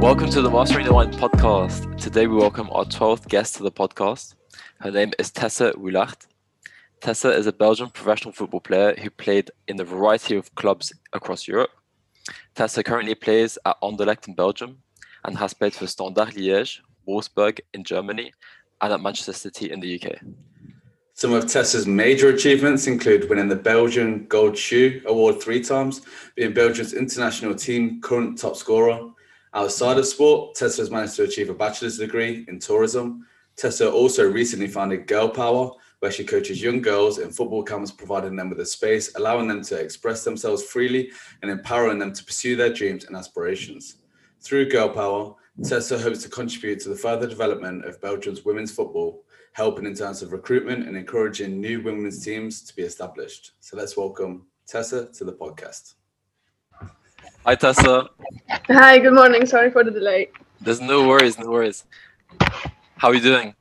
Welcome to the Mastering the Mind podcast. Today we welcome our 12th guest to the podcast. Her name is Tessa Wullaert. Tessa is a Belgian professional football player who played in a variety of clubs across Europe. Tessa currently plays at Anderlecht in Belgium and has played for Standard Liège, Wolfsburg in Germany, and at Manchester City in the UK. Some of Tessa's major achievements include winning the Belgian Gold Shoe Award three times, being Belgium's international team current top scorer. Outside of sport, Tessa has managed to achieve a bachelor's degree in tourism. Tessa also recently founded Girl Power, where she coaches young girls in football camps, providing them with a space, allowing them to express themselves freely and empowering them to pursue their dreams and aspirations. Through Girl Power, Tessa hopes to contribute to the further development of Belgium's women's football, helping in terms of recruitment and encouraging new women's teams to be established. So let's welcome Tessa to the podcast. Hi, Tessa. Hi, good morning. Sorry for the delay. There's no worries, no worries. How are you doing?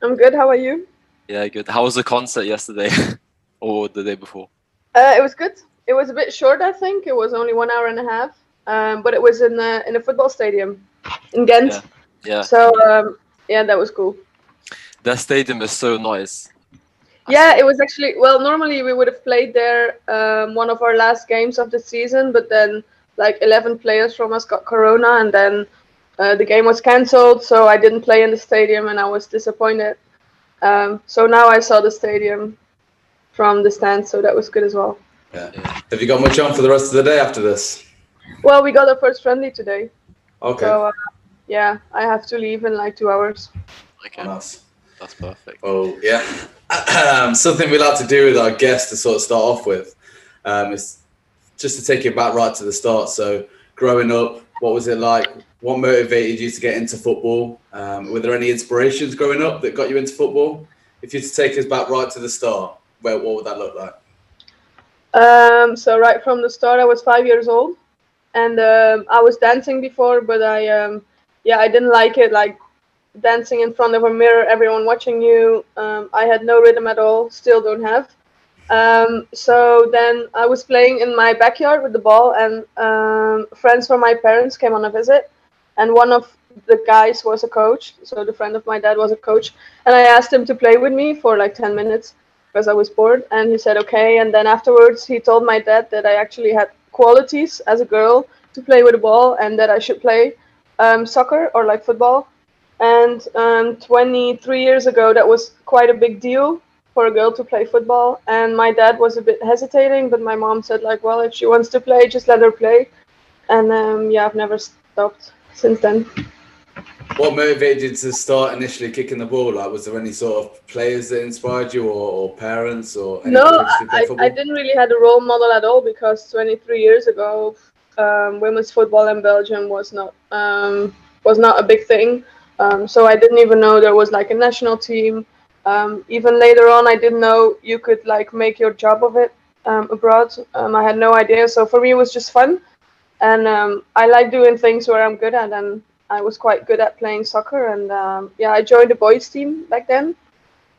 I'm good. How are you? Yeah, good. How was the concert yesterday or the day before? Uh, it was good. It was a bit short, I think. It was only one hour and a half, um, but it was in a, in a football stadium in Ghent. Yeah. Yeah. So um, yeah, that was cool. That stadium is so nice. Yeah, it was actually well. Normally we would have played there um, one of our last games of the season, but then like 11 players from us got corona, and then uh, the game was cancelled. So I didn't play in the stadium, and I was disappointed. Um, so now I saw the stadium from the stand, so that was good as well. Yeah. Have you got much on for the rest of the day after this? Well, we got our first friendly today, Okay. so uh, yeah, I have to leave in like two hours. Okay, Nice. that's perfect. Oh yeah. Um, something we like to do with our guests to sort of start off with um, is just to take you back right to the start. So growing up, what was it like? What motivated you to get into football? Um, were there any inspirations growing up that got you into football? If you to take us back right to the start, where what would that look like? Um, so right from the start, I was five years old, and um, I was dancing before, but I, um, yeah, I didn't like it. Like dancing in front of a mirror, everyone watching you. Um, I had no rhythm at all. Still don't have. Um, so then I was playing in my backyard with the ball, and um, friends from my parents came on a visit, and one of the guys was a coach. So the friend of my dad was a coach, and I asked him to play with me for like ten minutes because I was bored. And he said, okay. And then afterwards, he told my dad that I actually had qualities as a girl to play with a ball and that I should play um, soccer or like football. And um, 23 years ago, that was quite a big deal for a girl to play football. And my dad was a bit hesitating, but my mom said, like, well, if she wants to play, just let her play. And um, yeah, I've never stopped since then. What motivated you to start initially kicking the ball? Like, was there any sort of players that inspired you, or, or parents, or No, anyone who played I. I didn't really have a role model at all because 23 years ago, um, women's football in Belgium was not um, was not a big thing. Um, so I didn't even know there was like a national team. Um, even later on, I didn't know you could like make your job of it um, abroad. Um, I had no idea. So for me, it was just fun, and um, I like doing things where I'm good at. And I was quite good at playing soccer. And um, yeah, I joined the boys team back then.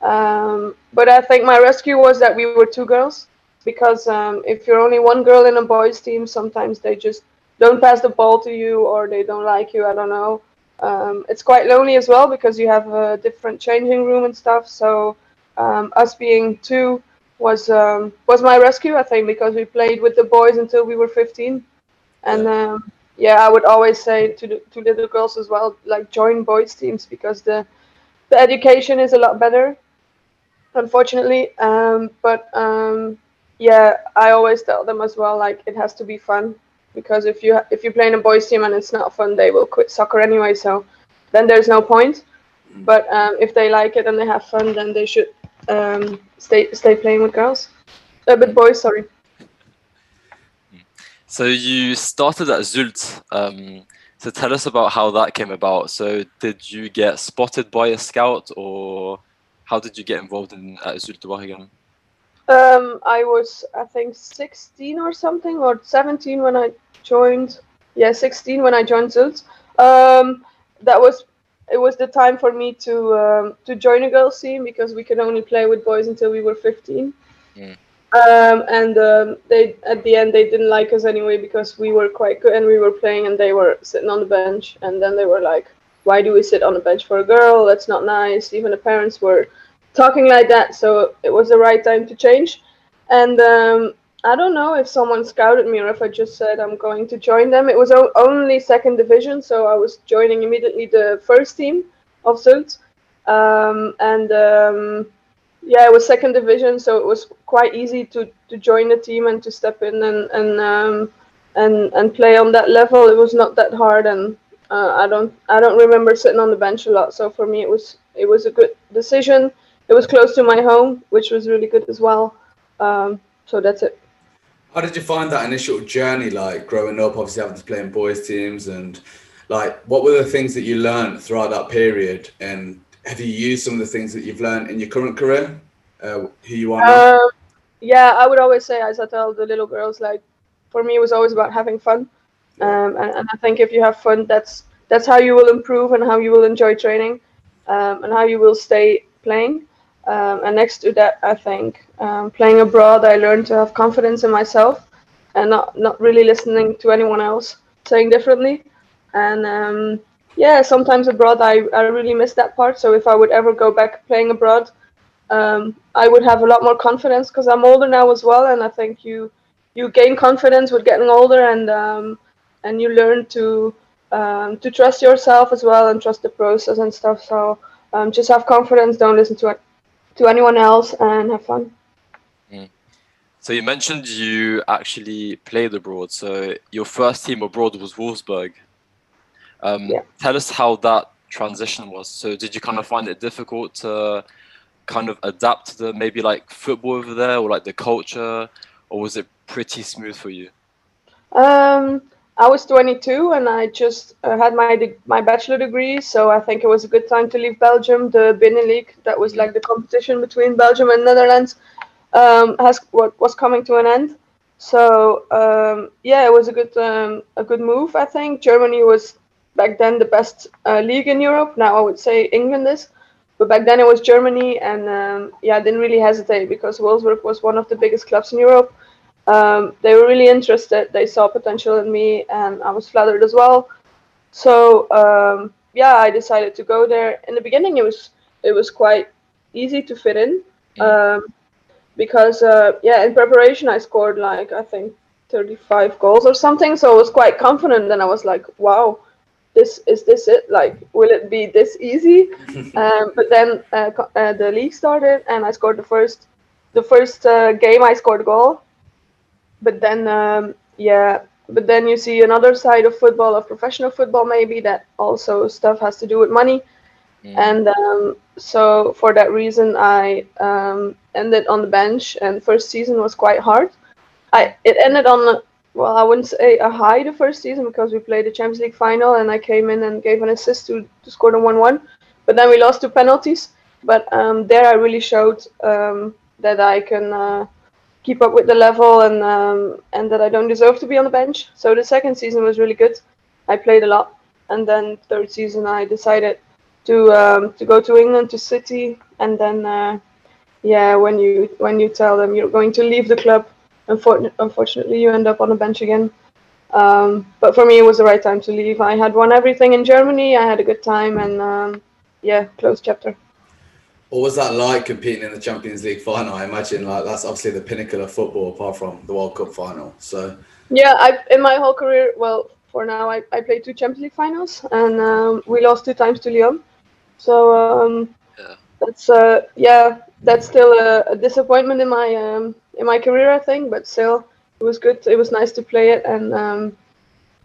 Um, but I think my rescue was that we were two girls because if you're only one girl in a boys team, sometimes they just don't pass the ball to you or they don't like you. I don't know. Um, it's quite lonely as well because you have a different changing room and stuff. So um, us being two was um, was my rescue, I think, because we played with the boys until we were 15. And um, yeah, I would always say to the to little girls as well, like join boys teams because the the education is a lot better unfortunately. Um, but um, yeah, I always tell them as well, like it has to be fun because if you if you play in a boys team and it's not fun, they will quit soccer anyway. So then there's no point. But um, if they like it and they have fun, then they should um, stay stay playing with girls, uh, with boys. Sorry. So you started at Zulte. Um, so tell us about how that came about. So did you get spotted by a scout, or how did you get involved in at Zulte Waregem? Um, I was, I think, 16 or something, or 17 when I joined. Yeah, 16 when I joined Zulte. Um, that was, it was the time for me to um, to join a girls team because we could only play with boys until we were 15. Mm. Um, and um, they at the end they didn't like us anyway because we were quite good and we were playing and they were sitting on the bench and then they were like, "Why do we sit on the bench for a girl? That's not nice." Even the parents were talking like that, so it was the right time to change. And um, I don't know if someone scouted me or if I just said I'm going to join them. It was o- only second division, so I was joining immediately the first team of Zulte. Um, and um, yeah, it was second division, so it was quite easy to, to join the team and to step in and and um, and and play on that level. It was not that hard, and uh, I don't I don't remember sitting on the bench a lot. So for me, it was it was a good decision. It was close to my home, which was really good as well. Um, so that's it. How did you find that initial journey like growing up, obviously having to play in boys' teams and like what were the things that you learned throughout that period and have you used some of the things that you've learned in your current career? Uh, who you are? Um, yeah, I would always say, as I tell the little girls, like for me, it was always about having fun. Um, and, and I think if you have fun, that's that's how you will improve and how you will enjoy training, um, and how you will stay playing. Um, and next to that, I think um, playing abroad, I learned to have confidence in myself and not not really listening to anyone else saying differently. And um, yeah, sometimes abroad, I, I really miss that part. So if I would ever go back playing abroad, um, I would have a lot more confidence because I'm older now as well, and I think you you gain confidence with getting older, and um, and you learn to um, to trust yourself as well and trust the process and stuff. So just have confidence, don't listen to to anyone else, and have fun. So you mentioned you actually played abroad. So your first team abroad was Wolfsburg. Um, Yeah. Tell us how that transition was. So did you kind of find it difficult to kind of adapt to the maybe like football over there or like the culture, or was it pretty smooth for you? Um, I was 22 and I just uh, had my de- my bachelor degree, so I think it was a good time to leave Belgium. The BeNe League, that was like the competition between Belgium and Netherlands, um, has what was coming to an end. So um, yeah, it was a good um, a good move. I think Germany was back then the best uh, league in Europe. Now I would say England is, but back then it was Germany, and um, yeah, I didn't really hesitate because Wolfsburg was one of the biggest clubs in Europe um, they were really interested. They saw potential in me, and I was flattered as well. So um, yeah, I decided to go there. In the beginning, it was it was quite easy to fit in um, because uh, yeah, in preparation, I scored like I think 35 goals or something. So I was quite confident, and I was like, wow. This is this it? Like, will it be this easy? um, but then uh, uh, the league started, and I scored the first, the first uh, game. I scored a goal, but then um, yeah but then you see another side of football of professional football maybe that also stuff has to do with money. And um, so for that reason i um, ended on the bench and first season was quite hard. I it ended on a, well i wouldn't say a high the first season because we played the champions league final and i came in and gave an assist to, to score the 1-1 but then we lost two penalties. But um, there i really showed um, that i can uh, keep up with the level and um, and that I don't deserve to be on the bench. So the second season was really good. I played a lot, and then third season I decided to um, to go to England to City, and then uh, yeah, when you when you tell them you're going to leave the club, unfortunately, unfortunately you end up on the bench again. Um, but for me, it was the right time to leave. I had won everything in Germany. I had a good time, and um, yeah, close chapter. What was that like competing in the Champions League final? I imagine like that's obviously the pinnacle of football apart from the World Cup final. So Yeah, I in my whole career, well, for now, I, I played two Champions League finals, and um, we lost two times to Lyon. So um, Yeah. that's uh, yeah, that's still a, a disappointment in my um, in my career, I think. But still, it was good. It was nice to play it, and um,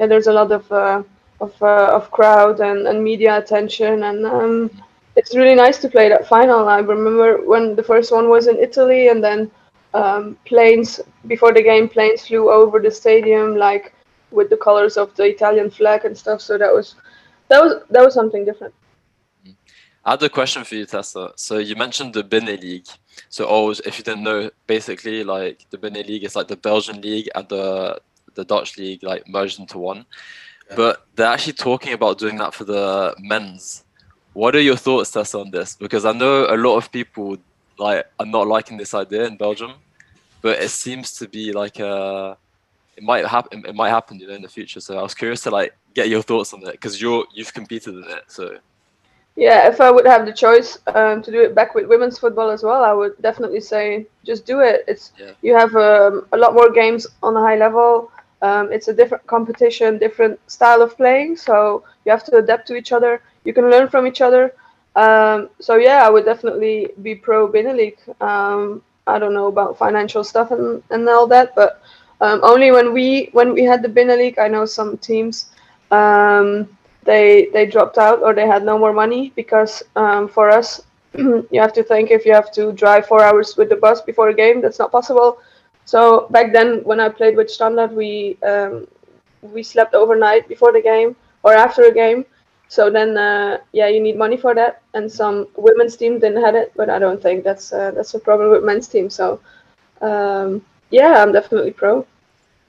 yeah, there's a lot of uh, of uh, of crowd and, and media attention, and um, it's really nice to play that final. I remember when the first one was in Italy, and then um, planes before the game, planes flew over the stadium like with the colors of the Italian flag and stuff. So that was that was that was something different. I had a question for you, Tessa. So you mentioned the BeNe League. So always, if you didn't know, basically like the BeNe League is like the Belgian league and the the Dutch league like merged into one. Yeah. But they're actually talking about doing that for the men's. What are your thoughts, Tessa, on this? Because I know a lot of people like are not liking this idea in Belgium. but it seems to be like a it might happen it might happen you know in the future so i was curious to like get your thoughts on it because you're you've competed in it so yeah if i would have the choice um, to do it back with women's football as well i would definitely say just do it it's Yeah. you have um, a lot more games on a high level um, it's a different competition different style of playing so you have to adapt to each other you can learn from each other. Um, so yeah i would definitely be pro League. um, i don't know about financial stuff and, and all that but um, only when we when we had the League, i know some teams um, they they dropped out or they had no more money because um, for us you have to think if you have to drive four hours with the bus before a game that's not possible. So back then when i played with standard we um, we slept overnight before the game or after a game so then uh, yeah you need money for that and some women's team didn't have it but i don't think that's uh, that's a problem with men's team so um, yeah i'm definitely pro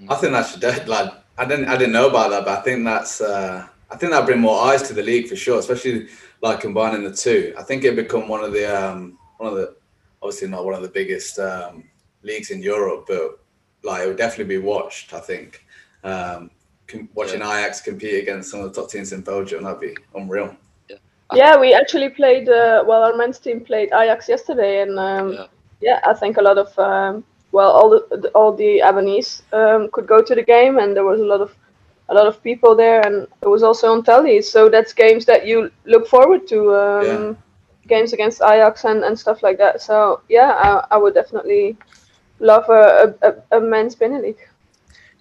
I think that's like I didn't I didn't know about that, but I think that's uh, I think that'll bring more eyes to the league for sure, especially like combining the two. I think it'll become one of the um, one of the obviously not one of the biggest um, leagues in Europe, but like it would definitely be watched. I think um, com- watching Ajax compete against some of the top teams in Belgium that'd be unreal. yeah yeah we actually played uh, well our men's team played ajax yesterday and um, Yeah. yeah i think a lot of um, well all the the- all the Avenese um, could go to the game and there was a lot of a lot of people there and it was also on telly so that's games that you look forward to um, Yeah. games against ajax and, and stuff like that so yeah i, I would definitely love a, a, a- a men's League.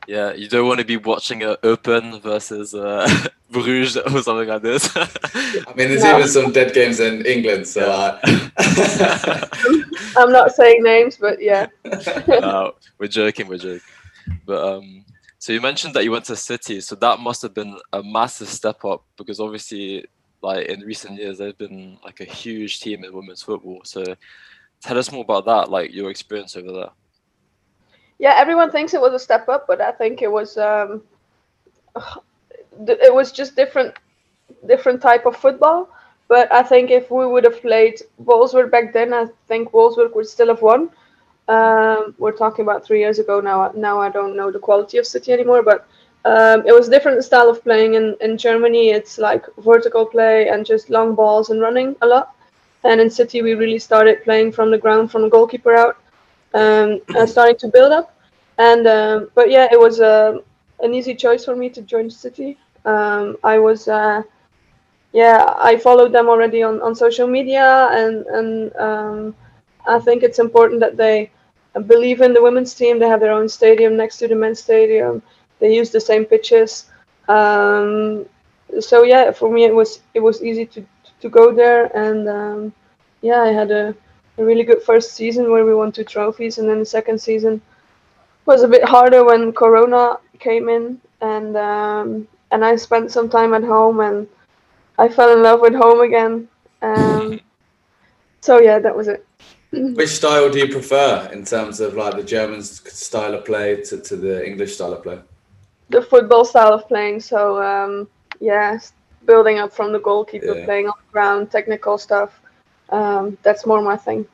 Yeah you don't want to be watching a Eupen versus uh, bruges or something like this I mean, there's Yeah. even some dead games in England, so. Uh, i'm not saying names but yeah no, we're joking, we're joking. But um, so you mentioned that you went to City, so that must have been a massive step up because obviously, like in recent years, there's been like a huge team in women's football. So tell us more about that, like your experience over there. Yeah everyone thinks it was a step up but i think it was um it was just different different type of football. But i think if we would have played wolfsburg back then i think wolfsburg would still have won. Um, we're talking about three years ago now. Now i don't know the quality of city anymore but um, it was different style of playing in, in germany. It's like vertical play and just long balls and running a lot. And in city we really started playing from the ground from the goalkeeper out um, and starting to build up. And um, but yeah, it was uh, an easy choice for me to join City. Um, I was uh, yeah, I followed them already on, on social media, and and um, I think it's important that they believe in the women's team. They have their own stadium next to the men's stadium. They use the same pitches. Um, so yeah, for me it was it was easy to to go there, and yeah, I had a a really good first season where we won two trophies, and then the second season was a bit harder when Corona came in, and um, and I spent some time at home, and I fell in love with home again. Um, so yeah, that was it. Which style do you prefer in terms of like the German style of play to, to the English style of play? The football style of playing, so um, yeah, building up from the goalkeeper, Yeah. playing on the ground, technical stuff. Um, that's more my thing.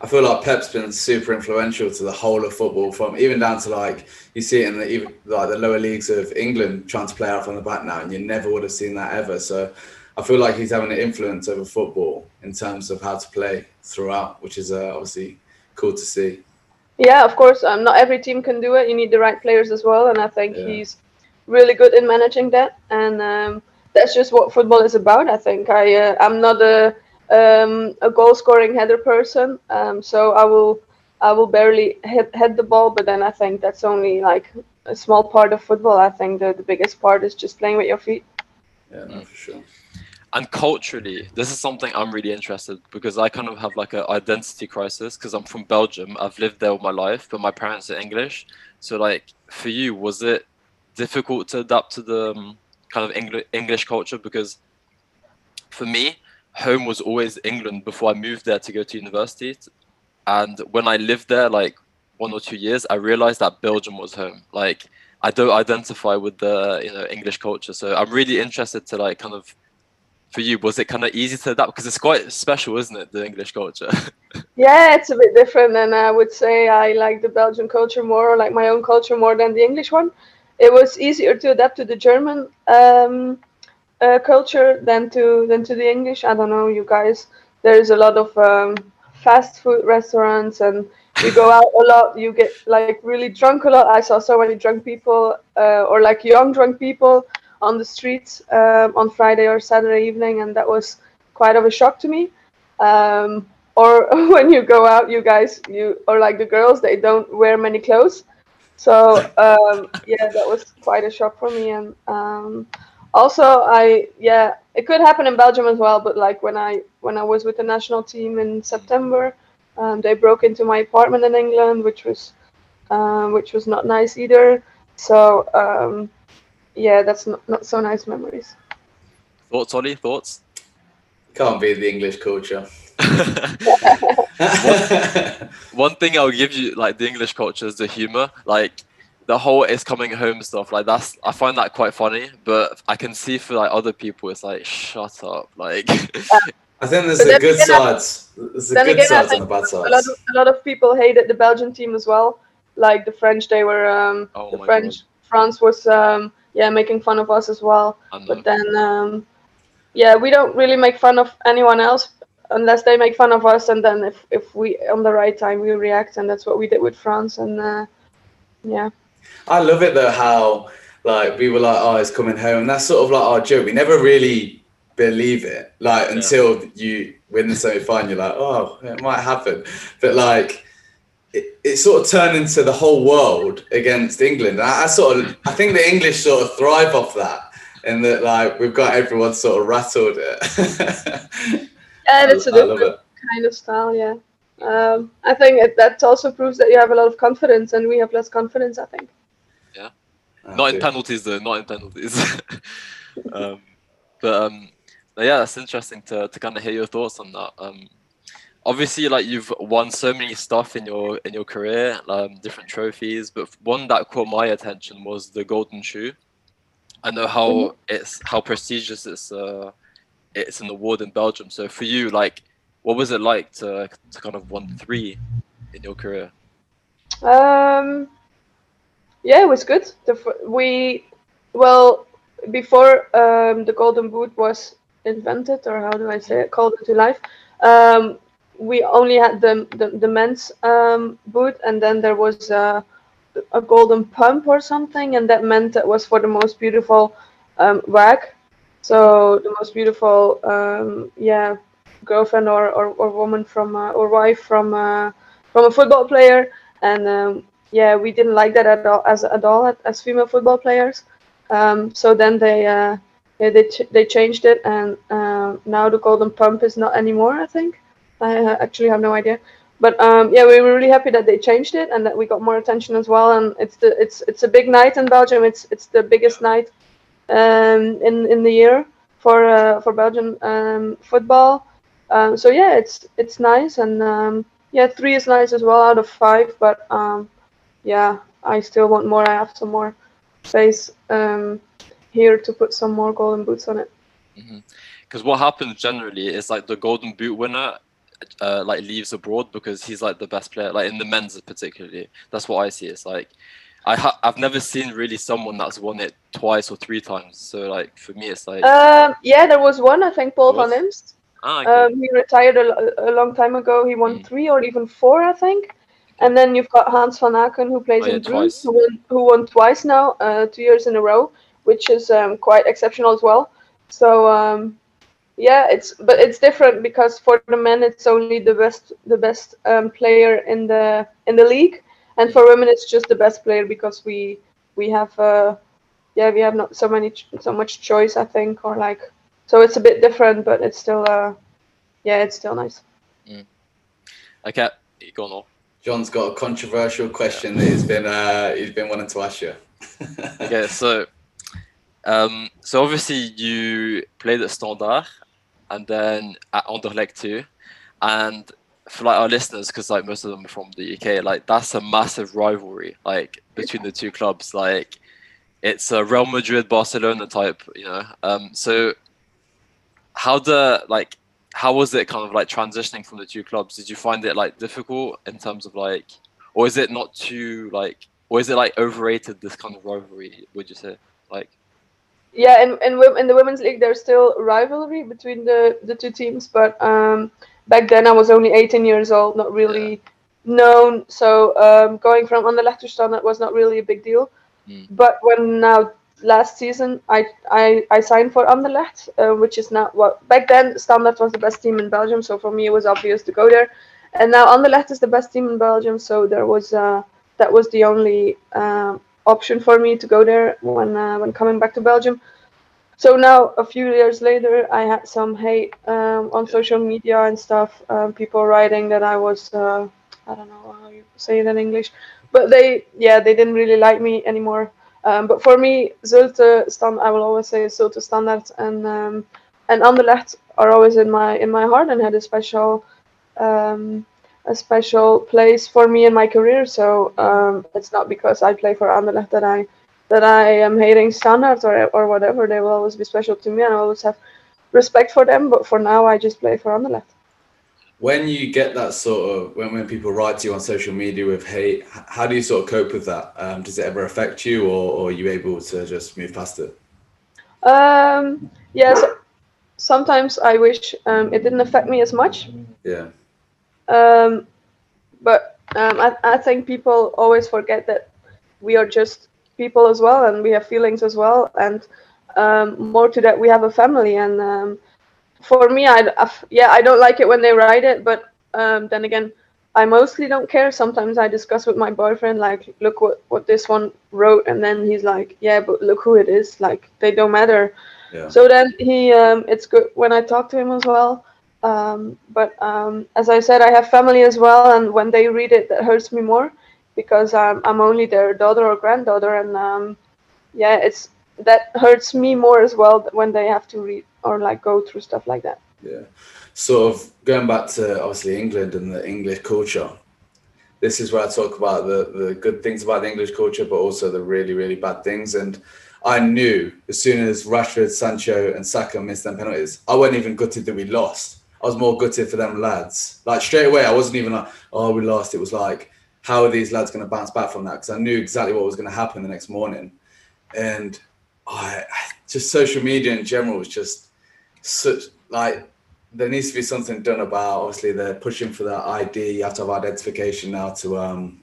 I feel like Pep's been super influential to the whole of football, from even down to like you see it in the even like the lower leagues of England trying to play out from the back now, and you never would have seen that ever. So I feel like he's having an influence over football in terms of how to play throughout, which is uh, obviously cool to see. Yeah, of course. Um, not every team can do it. You need the right players as well, and I think Yeah. he's really good in managing that. And um, that's just what football is about. I think I uh, I'm not a um, a goal scoring header person, um, so I will I will barely hit head the ball. But then I think that's only like a small part of football. I think the the biggest part is just playing with your feet. Yeah, no, for sure. And culturally, this is something I'm really interested because I kind of have like an identity crisis because I'm from Belgium. I've lived there all my life, but my parents are English. So like for you, was it difficult to adapt to the um, kind of Engli- English culture? Because for me, home was always England before I moved there to go to university. And when I lived there, like one or two years, I realized that Belgium was home. Like I don't identify with the you know English culture, so I'm really interested to like kind of for you was it kind of easy to adapt because it's quite special isn't it the english culture Yeah, it's a bit different, and I would say I like the Belgian culture more, or like my own culture more than the English one. It was easier to adapt to the German um, uh, culture than to than to the English. I don't know, you guys. There's a lot of um, fast food restaurants, and you go out a lot. You get like really drunk a lot. I saw so many drunk people, uh, or like young drunk people on the streets um, on Friday or Saturday evening, and that was quite of a shock to me. Um, or when you go out, you guys, you or like the girls, they don't wear many clothes. So um, yeah, that was quite a shock for me. And um, also, I yeah, it could happen in Belgium as well. But like when I when I was with the national team in September, um, they broke into my apartment in England, which was um, which was not nice either. So um, yeah, that's not, not so nice memories. Thoughts, Ollie? Thoughts? Can't be the English culture. One thing I'll give you, like the English culture, is the humor. Like the whole "is coming home" stuff. Like that's, I find that quite funny. But I can see for like other people, it's like, shut up. Like, I think there's a good sides. There's a good sides and the bad sides. A lot, of, a lot of people hated the Belgian team as well. Like the French, they were um, Oh the my French. France was um, yeah making fun of us as well. But then um, yeah, we don't really make fun of anyone else unless they make fun of us, and then if if we on the right time we react, and that's what we did with France. And uh, yeah, I love it though how like we were like, oh, it's coming home. That's sort of like our joke. We never really believe it, like until you win the semi final. You're like, oh, it might happen, but like. It, it sort of turned into the whole world against England. I, I sort of, I think the English sort of thrive off that, in that like we've got everyone sort of rattled it. yeah, it's a I love different it. kind of style. Yeah, um, I think it, that also proves that you have a lot of confidence, and we have less confidence. I think. Not in penalties though. Not in penalties. um, but um, but yeah, that's interesting to, to kind of hear your thoughts on that. Um, obviously, like you've won so many stuff in your in your career, um, different trophies. But one that caught my attention was the Golden Shoe. I know how it's how prestigious it's uh, it's an award in Belgium. So for you, like, what was it like to to kind of won three in your career? Um, yeah, it was good. The, we, well, before um, the Golden Boot was invented, or how do I say it, called into life, um, we only had the the, the men's um, boot, and then there was a, a golden pump or something, and that meant that was for the most beautiful um, wag. So the most beautiful, um, yeah, girlfriend or, or, or woman from uh, or wife from uh, from a football player, and um, yeah, we didn't like that at all as at all as female football players. Um, so then they uh, yeah, they ch- they changed it, and uh, now the golden pump is not anymore. I think I uh, actually have no idea, but um, yeah, we were really happy that they changed it and that we got more attention as well. And it's the it's it's a big night in Belgium. It's it's the biggest night um, in in the year for uh, for Belgian um, football. Um, so yeah, it's it's nice, and yeah, three is nice as well out of five. But yeah, I still want more. I have some more space um, here to put some more golden boots on it. Because what happens generally is like the Golden Boot winner. Uh, like leaves abroad because he's like the best player, like in the men's particularly. That's what I see. It's like I ha- I've never seen really someone that's won it twice or three times. So like for me, it's like Um, yeah, there was one. I think Paul van? Himst. ah, okay. Um, he retired a, a long time ago. He won Mm. three or even four, I think. And then you've got Hans Vanaken, who plays Oh, yeah, in twice. Bruges, who won, who won twice now, uh, two years in a row, which is um, quite exceptional as well. So um, yeah, it's but it's different because for the men it's only the best the best um, player in the in the league, and for women it's just the best player because we we have uh, yeah we have not so many so much choice I think or like so it's a bit different, but it's still uh yeah it's still nice. okay, go on. Ol. John's got a controversial question that he's been uh, he's been wanting to ask you. Okay, so um, so obviously you played at Standard and then at Anderlecht too, and for like our listeners, because like most of them are from the UK, like that's a massive rivalry like between the two clubs. Like it's a Real Madrid Barcelona type, you know. Um, so how the like how was it kind of like transitioning from the two clubs? Did you find it like difficult in terms of like, or is it not too like, or is it like overrated this kind of rivalry? Would you say like? Yeah, in in, in the women's league, there's still rivalry between the the two teams, but um, back then I was only 18 years old, not really yeah. known. So um, going from Anderlecht to Standard was not really a big deal. Mm. But when now last season I I, I signed for Anderlecht, uh, which is now what back then Standard was the best team in Belgium. So for me it was obvious to go there, and now Anderlecht is the best team in Belgium. So there was uh, that was the only uh, option for me to go there when uh, when coming back to Belgium. So now a few years later, I had some hate um, on social media and stuff. Um, people writing that I was uh, I don't know how you say it in English, but they yeah they didn't really like me anymore. Um, but for me, Zulte stand I will always say Zulte Standard and um, and Anderlecht are always in my in my heart and had a special um, a special place for me in my career. So um, it's not because I play for Anderlecht that I that I am hating standards or or whatever. They will always be special to me, and I always have respect for them. But for now, I just play for Anderlecht. When you get that sort of when, when people write to you on social media with hate, how do you sort of cope with that? Um, does it ever affect you, or, or, are you able to just move past it? Um, yes. Sometimes I wish um, it didn't affect me as much. Yeah. Um, but um, I, I think people always forget that we are just people as well, and we have feelings as well. And um, more to that, we have a family. And um, for me, I, yeah, I don't like it when they write it, but um, then again, I mostly don't care. Sometimes I discuss with my boyfriend, like, look what what this one wrote, and then he's like, yeah, but look who it is. Like, they don't matter. Yeah. So then he, um, it's good when I talk to him as well. Um, but um, as I said, I have family as well, and when they read it, that hurts me more because I'm, I'm only their daughter or granddaughter, and um, yeah, it's that hurts me more as well when they have to read or like go through stuff like that. Yeah, sort of going back to obviously England and the English culture. This is where I talk about the the good things about the English culture, but also the really really bad things. And I knew as soon as Rashford, Sancho, and Saka missed them penalties, I wasn't even gutted that we lost. I was more gutted for them lads. Like straight away, I wasn't even like, oh, we lost. It was like how are these lads going to bounce back from that? Because I knew exactly what was going to happen the next morning, and I just social media in general was just such like there needs to be something done about. Obviously, they're pushing for that ID. You have to have identification now to um,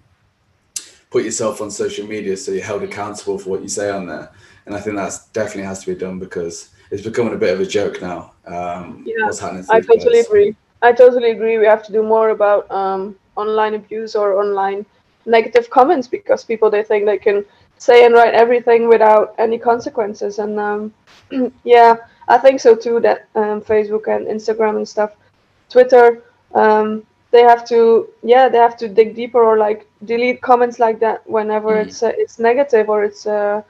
put yourself on social media, so you're held accountable for what you say on there. And I think that's definitely has to be done because it's becoming a bit of a joke now. Um, yeah, I totally agree. I totally agree. We have to do more about um, online abuse or online negative comments because people they think they can say and write everything without any consequences and um, yeah i think so too that um, facebook and instagram and stuff twitter um, they have to yeah they have to dig deeper or like delete comments like that whenever mm. it's uh, it's negative or it's uh,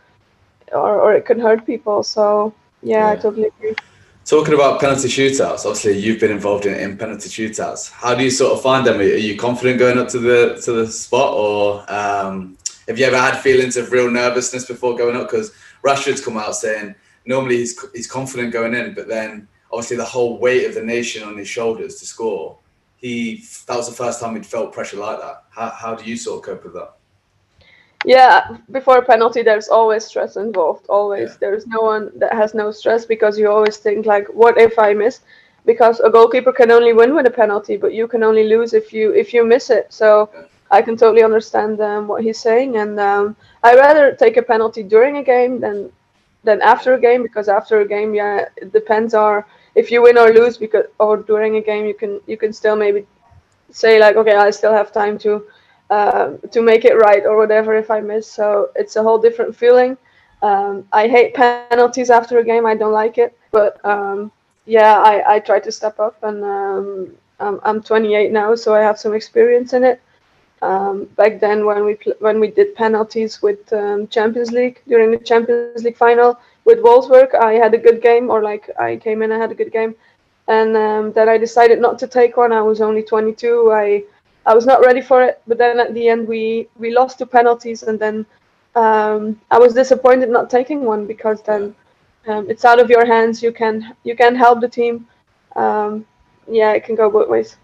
or, or it can hurt people so yeah, yeah. i totally agree Talking about penalty shootouts, obviously you've been involved in, in penalty shootouts. How do you sort of find them? Are you confident going up to the to the spot, or um, have you ever had feelings of real nervousness before going up? Because Rashford's come out saying normally he's he's confident going in, but then obviously the whole weight of the nation on his shoulders to score. He that was the first time he'd felt pressure like that. How how do you sort of cope with that? Yeah, before a penalty, there's always stress involved. Always, yeah. there's no one that has no stress because you always think like, what if I miss? Because a goalkeeper can only win with a penalty, but you can only lose if you if you miss it. So yeah. I can totally understand um, what he's saying, and um, I rather take a penalty during a game than than after a game because after a game, yeah, it depends on if you win or lose. Because or during a game, you can you can still maybe say like, okay, I still have time to um, to make it right or whatever if I miss. So it's a whole different feeling. Um, I hate penalties after a game. I don't like it. But um, yeah, I, I try to step up, and um, I'm, I'm 28 now, so I have some experience in it. Um, back then, when we when we did penalties with um, Champions League during the Champions League final with Wolfsburg, I had a good game, or like I came in, I had a good game, and then I decided not to take one. I was only 22. I I was not ready for it. But then at the end, we we lost two penalties, and then um, I was disappointed not taking one because then um, it's out of your hands. You can you can help the team, um, yeah, it can go both ways.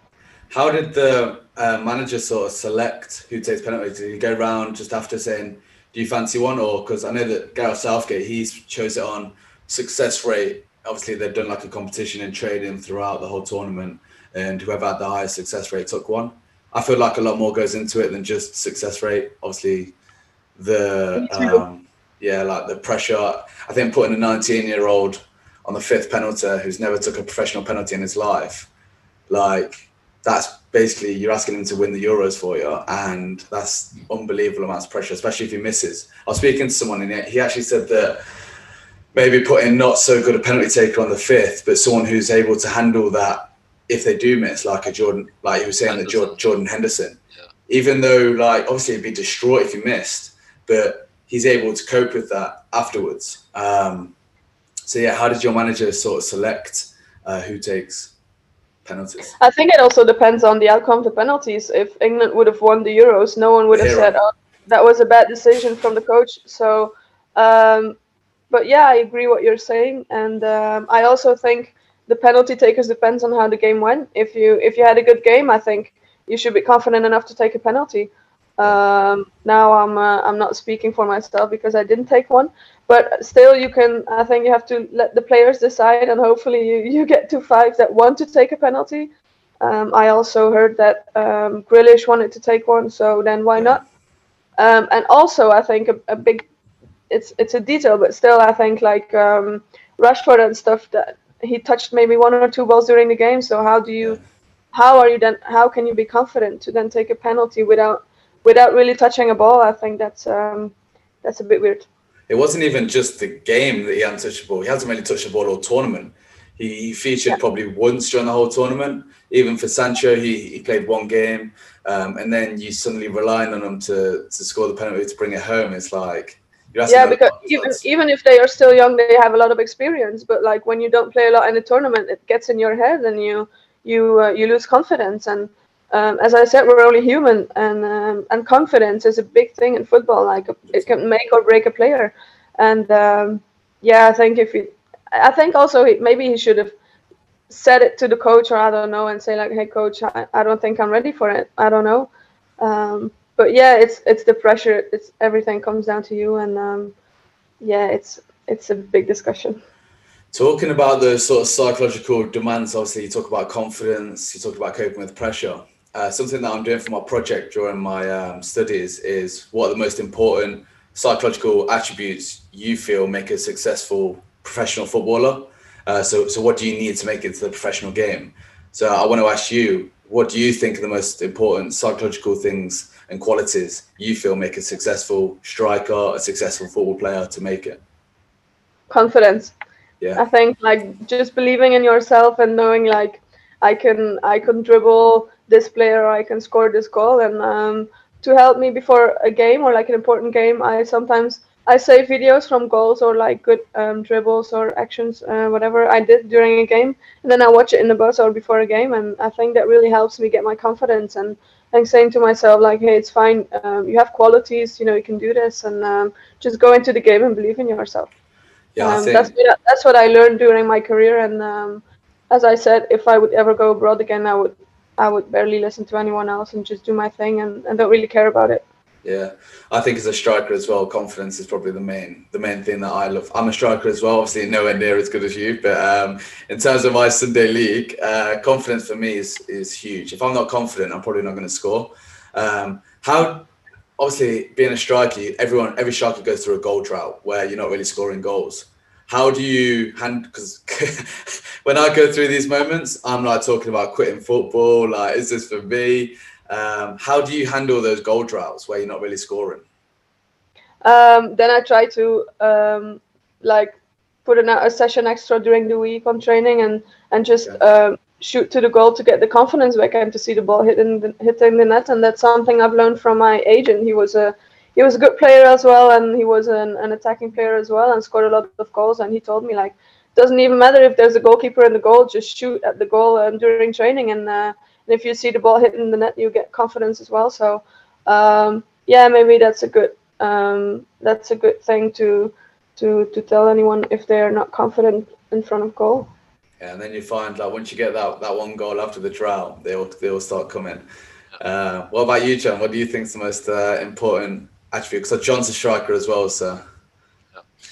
How did the uh, manager sort of select who takes penalties? Did he go around just after saying, "Do you fancy one?" Or because I know that Gareth Southgate, he's chose it on success rate. Obviously, they've done like a competition in training throughout the whole tournament, and whoever had the highest success rate took one. I feel like a lot more goes into it than just success rate. Obviously, the um, yeah, like the pressure. I think putting a 19 year old on the fifth penalty who's never took a professional penalty in his life, like that's basically you're asking him to win the Euros for you, and that's unbelievable amounts of pressure, especially if he misses. I was speaking to someone and he actually said that maybe putting not so good a penalty taker on the fifth, but someone who's able to handle that if they do miss, like a Jordan, like he was saying Henderson. that Jordan Henderson, yeah. even though like obviously he'd be distraught if he missed, but he's able to cope with that afterwards. Um, so yeah, how did your manager sort of select uh, who takes penalties? I think it also depends on the outcome of the penalties. If England would have won the Euros, no one would have Hero. said, "Oh, that was a bad decision from the coach." So, um, but yeah, I agree what you're saying, and um, I also think the penalty takers depends on how the game went. If you if you had a good game, I think you should be confident enough to take a penalty. Um, now I'm uh, I'm not speaking for myself because I didn't take one, but still you can. I think you have to let the players decide, and hopefully you, you get to five that want to take a penalty. Um, I also heard that um, Grealish wanted to take one, so then why not? Um, and also I think a, a, big, it's it's a detail, but still I think like um, Rashford and stuff that he touched maybe one or two balls during the game. So how do you, how are you then? How can you be confident to then take a penalty without without really touching a ball? I think that's um, that's a bit weird. It wasn't even just the game that he hadn't touched the ball. He hasn't really touched the ball all tournament. He, featured yeah. probably once during the whole tournament. Even for Sancho, he, he played one game, um, and then you suddenly relying on him to to score the penalty to bring it home. It's like yeah, because even even if they are still young, they have a lot of experience. But like when you don't play a lot in a tournament, it gets in your head, and you you uh, you lose confidence. And um, as I said, we're only human, and um, and confidence is a big thing in football. Like it can make or break a player. And um, yeah, I think if he, I think also he, maybe he should have said it to the coach, or I don't know, and say like, "Hey, coach, I, I don't think I'm ready for it. I don't know." Um, but yeah, it's it's the pressure. It's everything comes down to you, and um, yeah, it's it's a big discussion. Talking about the sort of psychological demands, obviously you talk about confidence, you talk about coping with pressure. Uh, something that I'm doing for my project during my um, studies is what are the most important psychological attributes you feel make a successful professional footballer. Uh, so, so what do you need to make it to the professional game? So I want to ask you, what do you think are the most important psychological things and qualities you feel make a successful striker, a successful football player to make it? Confidence. Yeah. I think like just believing in yourself and knowing like I can I can dribble this player I can score this goal and um, to help me before a game or like an important game I sometimes I save videos from goals or like good um, dribbles or actions, uh, whatever I did during a game, and then I watch it in the bus or before a game, and I think that really helps me get my confidence and and saying to myself like, hey, it's fine, um, you have qualities, you know, you can do this, and um, just go into the game and believe in yourself. Yeah, um, think... that's what, that's what I learned during my career, and um, as I said, if I would ever go abroad again, I would I would barely listen to anyone else and just do my thing and, and don't really care about it. Yeah, I think as a striker as well, confidence is probably the main the main thing that I love. I'm a striker as well, obviously nowhere near as good as you, but um, in terms of my Sunday league, uh, confidence for me is is huge. If I'm not confident, I'm probably not going to score. Um, how obviously being a striker, everyone every striker goes through a goal drought where you're not really scoring goals. How do you hand? Because when I go through these moments, I'm like talking about quitting football. Like, is this for me? Um, how do you handle those goal droughts where you're not really scoring? Um, then I try to um, like put in a, session extra during the week on training and and just um, shoot to the goal to get the confidence back and to see the ball hitting the, hitting the net. And that's something I've learned from my agent. He was a he was a good player as well, and he was an, an attacking player as well, and scored a lot of goals. And he told me like, doesn't even matter if there's a goalkeeper in the goal, just shoot at the goal um, during training and. Uh, and if you see the ball hitting the net, you get confidence as well. So um, yeah, maybe that's a good um, that's a good thing to to to tell anyone if they're not confident in front of goal. Yeah, and then you find like once you get that that one goal after the drought, they all they all start coming. Uh, what about you, John? What do you think is the most uh, important attribute? Because John's a striker as well, so.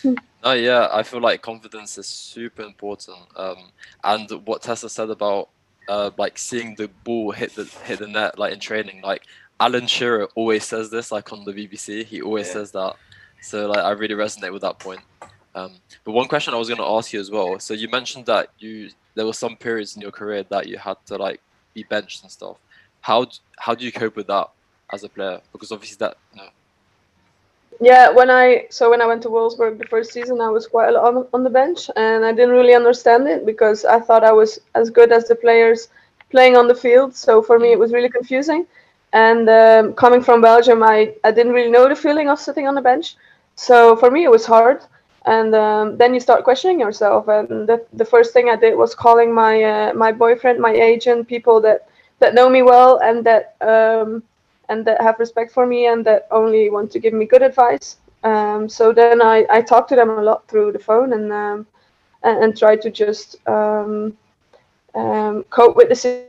Yeah. Oh yeah, I feel like confidence is super important. Um, and what Tessa said about uh, like seeing the ball hit the hit the net like in training, like Alan Shearer always says this, like on the BBC, he always yeah. says that. So like I really resonate with that point. Um, but one question I was going to ask you as well. So you mentioned that you there were some periods in your career that you had to like be benched and stuff. How how do you cope with that as a player? Because obviously that. You know, yeah, when I so when I went to Wolfsburg the first season, I was quite a lot on, on the bench, and I didn't really understand it because I thought I was as good as the players playing on the field. So for me, it was really confusing. And um, coming from Belgium, I, I didn't really know the feeling of sitting on the bench. So for me, it was hard and um, then you start questioning yourself and the, the first thing i did was calling my uh, my boyfriend my agent people that that know me well and that um, and that have respect for me and that only want to give me good advice. Um, so then I, I talk to them a lot through the phone and um, and, and, try to just um, um, cope with the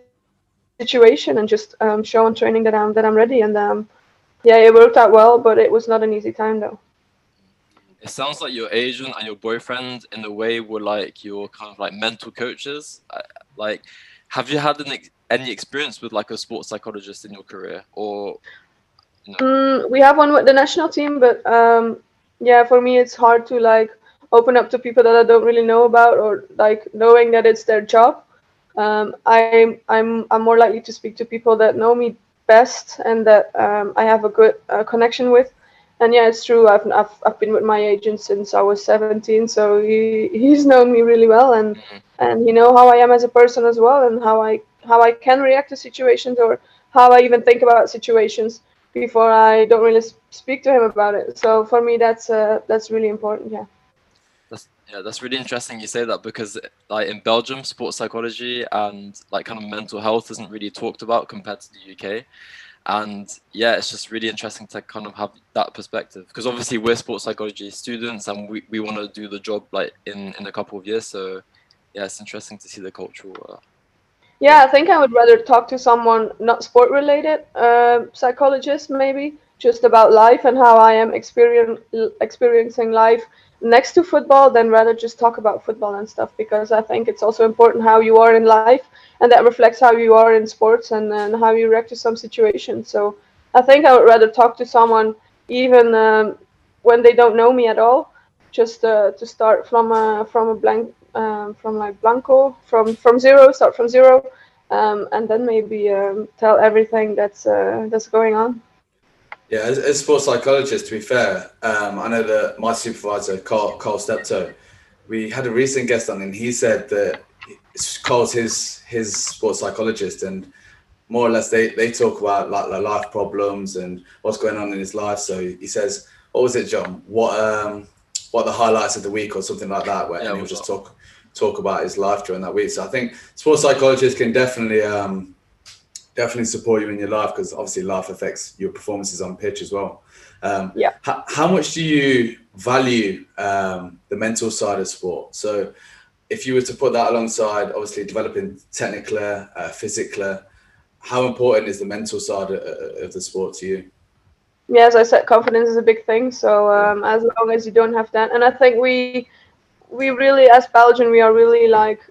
situation and just show on training that I'm that I'm ready. And yeah it worked out well but it was not an easy time though. It sounds like your agent and your boyfriend in a way were like your kind of like mental coaches. Uh, like have you had ex- any experience with like a sports psychologist in your career or you know? mm, we have one with the national team but um, yeah for me it's hard to like open up to people that i don't really know about or like knowing that it's their job um, I'm, I'm i'm more likely to speak to people that know me best and that um, i have a good uh, connection with and yeah, it's true. I've, I've I've been with my agent since I was 17, so he he's known me really well, and mm-hmm. and he know how I am as a person as well, and how I how I can react to situations or how I even think about situations before I don't really speak to him about it. So for me, that's uh, that's really important. Yeah. That's yeah, that's really interesting. You say that because like in Belgium, sports psychology and like kind of mental health isn't really talked about compared to the UK and yeah it's just really interesting to kind of have that perspective because obviously we're sports psychology students and we, we want to do the job like in in a couple of years so yeah it's interesting to see the cultural uh, yeah i think i would rather talk to someone not sport related uh, psychologist maybe just about life and how i am experiencing life next to football than rather just talk about football and stuff because I think it's also important how you are in life and that reflects how you are in sports and, and how you react to some situations. So I think I would rather talk to someone even um, when they don't know me at all, just uh, to start from a from a blank um, from like blanco from from zero, start from zero, um, and then maybe um, tell everything that's uh, that's going on. Yeah, as, as sports psychologist, to be fair, um, I know that my supervisor, Carl, Carl Steptoe, we had a recent guest on, and he said that Carl's his his sports psychologist, and more or less they, they talk about like, like life problems and what's going on in his life. So he says, "What was it, John? What um what the highlights of the week or something like that?" Where yeah, he'll just talk talk about his life during that week. So I think sports psychologists can definitely um definitely support you in your life because obviously life affects your performances on pitch as well. Um, yeah. How, how much do you value um, the mental side of sport? So, if you were to put that alongside obviously developing technically, uh, physically, how important is the mental side of, of, the sport to you? Yeah, as I said, confidence is a big thing. So um, as long as you don't have that, and I think we we really, as Belgian, we are really like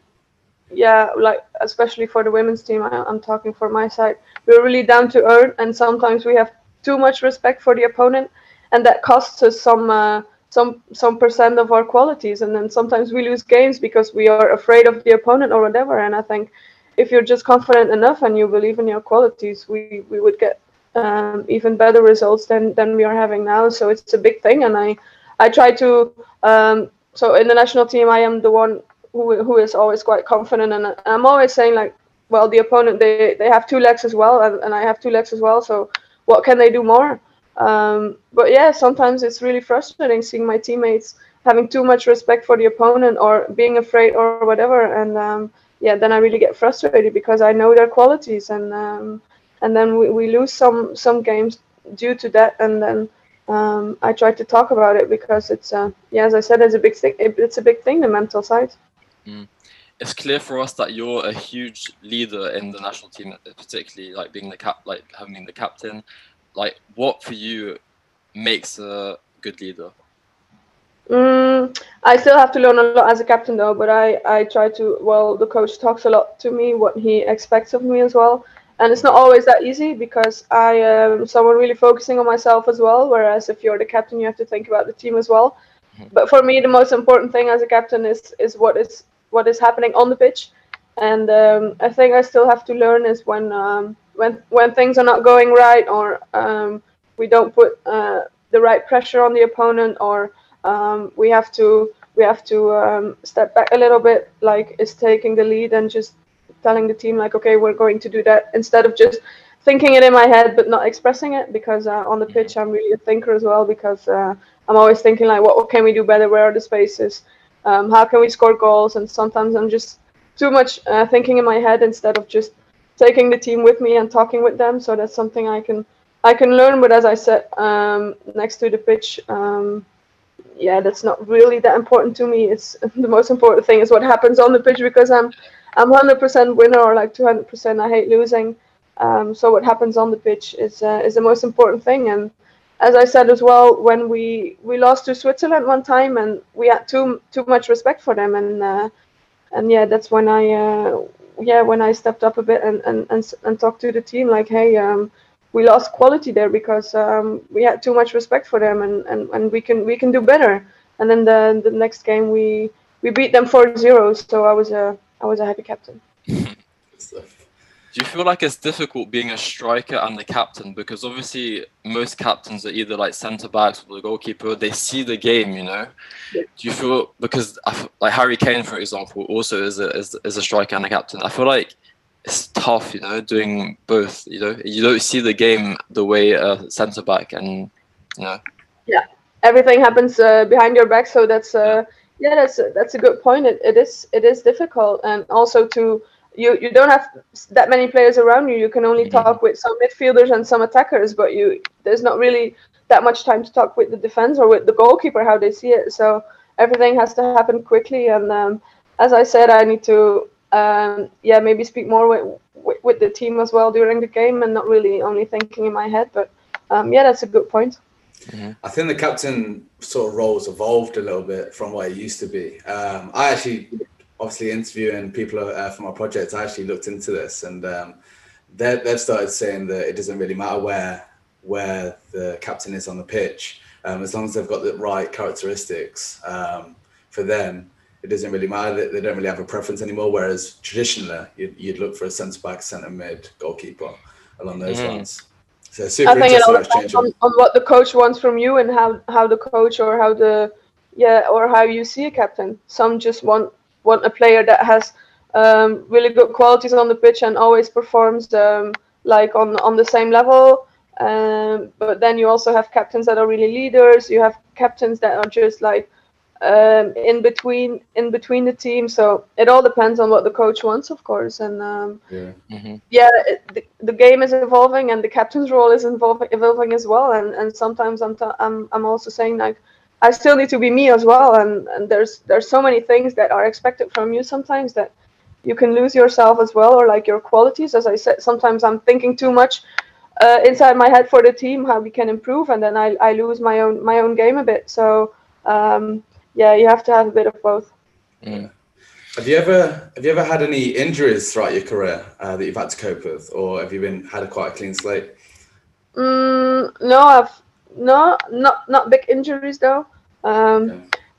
yeah, like especially for the women's team, I, am talking for my side. We're really down to earth, and sometimes we have too much respect for the opponent, and that costs us some uh, some some percent of our qualities. And then sometimes we lose games because we are afraid of the opponent or whatever. And I think if you're just confident enough and you believe in your qualities, we we would get um, even better results than than we are having now. So it's a big thing, and I I try to. Um, so in the national team, I am the one who, who is always quite confident and I'm always saying like well the opponent they, they have two legs as well and, and I have two legs as well so what can they do more um, but yeah sometimes it's really frustrating seeing my teammates having too much respect for the opponent or being afraid or whatever and um, yeah then I really get frustrated because I know their qualities and um, and then we, we lose some some games due to that and then um, I try to talk about it because it's uh, yeah as I said it's a big thing it's a big thing the mental side Mm. it's clear for us that you're a huge leader in the national team, particularly like being the cap, like having the captain. Like, what for you makes a good leader? Mm, I still have to learn a lot as a captain though, but I, I try to, well, the coach talks a lot to me, what he expects of me as well. And it's not always that easy because I am someone really focusing on myself as well. Whereas if you're the captain, you have to think about the team as well. Mm-hmm. But for me, the most important thing as a captain is, is what is what is happening on the pitch. And um, I think I still have to learn is when um, when when things are not going right or um, we don't put uh, the right pressure on the opponent or um, we have to we have to um, step back a little bit, like is taking the lead and just telling the team like, okay, we're going to do that instead of just thinking it in my head but not expressing it. Because uh, on the pitch, I'm really a thinker as well. Because uh, I'm always thinking like, what, what, can we do better? Where are the spaces? Um, how can we score goals? And sometimes I'm just too much uh, thinking in my head instead of just taking the team with me and talking with them. So that's something I can I can learn. But as I said, um, next to the pitch. Um, yeah, that's not really that important to me. It's the most important thing is what happens on the pitch because I'm I'm 100% winner or like 200%. I hate losing. Um, so what happens on the pitch is uh, is the most important thing. And as I said as well, when we we lost to Switzerland one time and we had too too much respect for them and uh, and yeah, that's when I uh, yeah when I stepped up a bit and and and, and talked to the team like, hey. Um, we lost quality there because um, we had too much respect for them and, and, and we can we can do better. And then the the next game we we beat them 4-0. So I was a I was a happy captain. Do you feel like it's difficult being a striker and the captain because obviously most captains are either like centre backs or the goalkeeper. They see the game, you know. Yeah. Do you feel because like Harry Kane, for example, also is a is, is a striker and a captain? I feel like it's tough, you know, doing both. You know, you don't see the game the way a centre back, and you know. Yeah, everything happens uh, behind your back, so that's uh, yeah, that's a, that's a good point. It, it is it is difficult, and also to you you don't have that many players around you. You can only mm-hmm. talk with some midfielders and some attackers, but you there's not really that much time to talk with the defense or with the goalkeeper how they see it. So everything has to happen quickly, and um, as I said, I need to um, yeah, maybe speak more with, with, with the team as well during the game and not really only thinking in my head. But um, yeah, that's a good point. Mm-hmm. I think the captain sort of roles evolved a little bit from what it used to be. Um, I actually, obviously, interviewing people uh, from our project, I actually looked into this, and um, they've started saying that it doesn't really matter where where the captain is on the pitch, um, as long as they've got the right characteristics um, for them it doesn't really matter. They don't really have a preference anymore. Whereas traditionally, you'd, you'd look for a centre back, centre mid, goalkeeper along those mm. lines. So super I think it all depends on, on, what the coach wants from you and how, how the coach or how the yeah or how you see a captain. Some just want want a player that has um, really good qualities on the pitch and always performs um, like on on the same level. Um, but then you also have captains that are really leaders. You have captains that are just like um, in between in between the team. So it all depends on what the coach wants, of course. And um, yeah, mm-hmm. yeah, it, the, the, game is evolving, and the captain's role is evolving, evolving as well. And and sometimes I'm t- I'm I'm also saying like I still need to be me as well. And and there's there's so many things that are expected from you sometimes that you can lose yourself as well, or like your qualities. As I said, sometimes I'm thinking too much. Uh, inside my head for the team, how we can improve, and then I, I lose my own my own game a bit. So um, yeah, you have to have a bit of both. Mm. Have you ever have you ever had any injuries throughout your career uh, that you've had to cope with, or have you been had a quite a clean slate? Mm, no, I've no not not big injuries though. Um, yeah.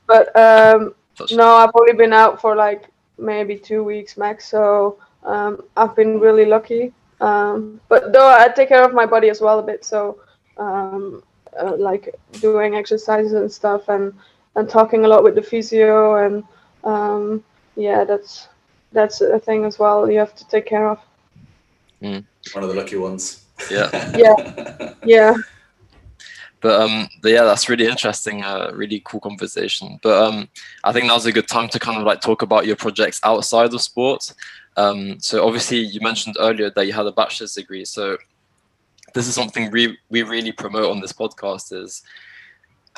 But um, no, I've only been out for like maybe two weeks max. So um, I've been really lucky. Um, but though I take care of my body as well a bit, so um, uh, like doing exercises and stuff, and and talking a lot with the physio and um, yeah that's that's a thing as well you have to take care of. Mm. one of the lucky ones. Yeah. Yeah. Yeah. But um but yeah that's really interesting uh really cool conversation. But um i think now's a good time to kind of like talk about your projects outside of sports. Um so obviously you mentioned earlier that you had a bachelor's degree. So this is something we we really promote on this podcast is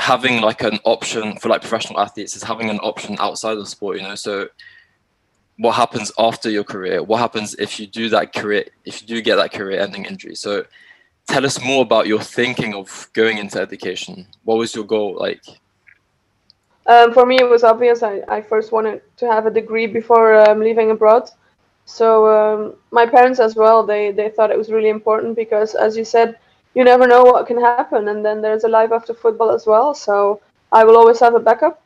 having like an option for like professional athletes is having an option outside of sport you know so what happens after your career? What happens if you do that career, if you do get that career-ending injury? So, tell us more about your thinking of going into education. What was your goal like? Um, for me, it was obvious. I, I first wanted to have a degree before um, leaving abroad. So um, my parents as well, they, they thought it was really important because, as you said, you never know what can happen, and then there's a life after football as well. So I will always have a backup.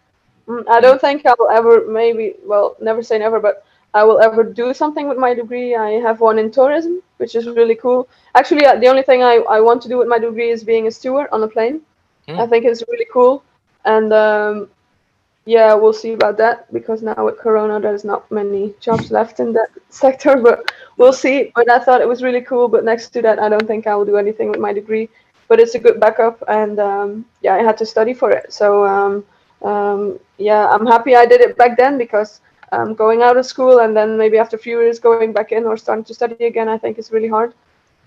Mm, I don't think I will ever, maybe, well, never say never, but I will ever do something with my degree. I have one in tourism, which is really cool. Actually, uh, the only thing I, I want to do with my degree is being a steward on a plane. Mm. I think it's really cool. And um, yeah, we'll see about that because now with Corona, there's not many jobs left in that sector, but we'll see. But I thought it was really cool. But next to that, I don't think I will do anything with my degree. But it's a good backup, and um, yeah, I had to study for it. So um, um, yeah, I'm happy I did it back then because um, going out of school and then maybe after a few years going back in or starting to study again, I think is really hard.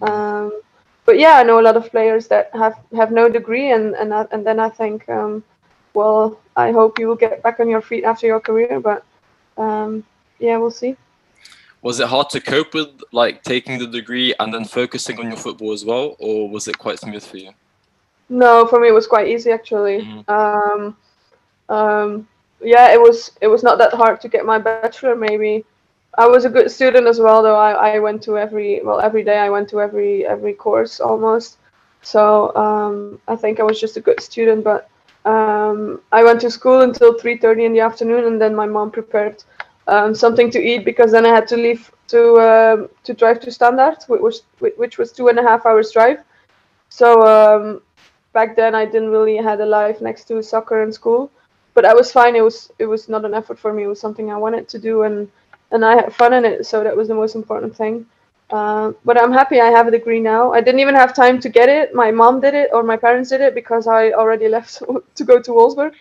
Um, but yeah, I know a lot of players that have, have no degree, and and and then I think um, well, I hope you will get back on your feet after your career. But um, yeah, we'll see. Was it hard to cope with like taking the degree and then focusing on your football as well, or was it quite smooth for you? No, for me it was quite easy actually. Mm-hmm. Um, um, yeah, it was it was not that hard to get my bachelor. Maybe I was a good student as well, though. I, I went to every well every day. I went to every every course almost. So um, I think I was just a good student, but um, I went to school until 3:30 in the afternoon, and then my mom prepared um, something to eat because then I had to leave to um, to drive to Standard, which was which was two and a half hours drive. So um, back then I didn't really had a life next to soccer and school, but I was fine. It was it was not an effort for me. It was something I wanted to do, and and I had fun in it. So that was the most important thing. Uh, but I'm happy I have a degree now. I didn't even have time to get it. My mom did it, or my parents did it, because I already left to go to Wolfsburg.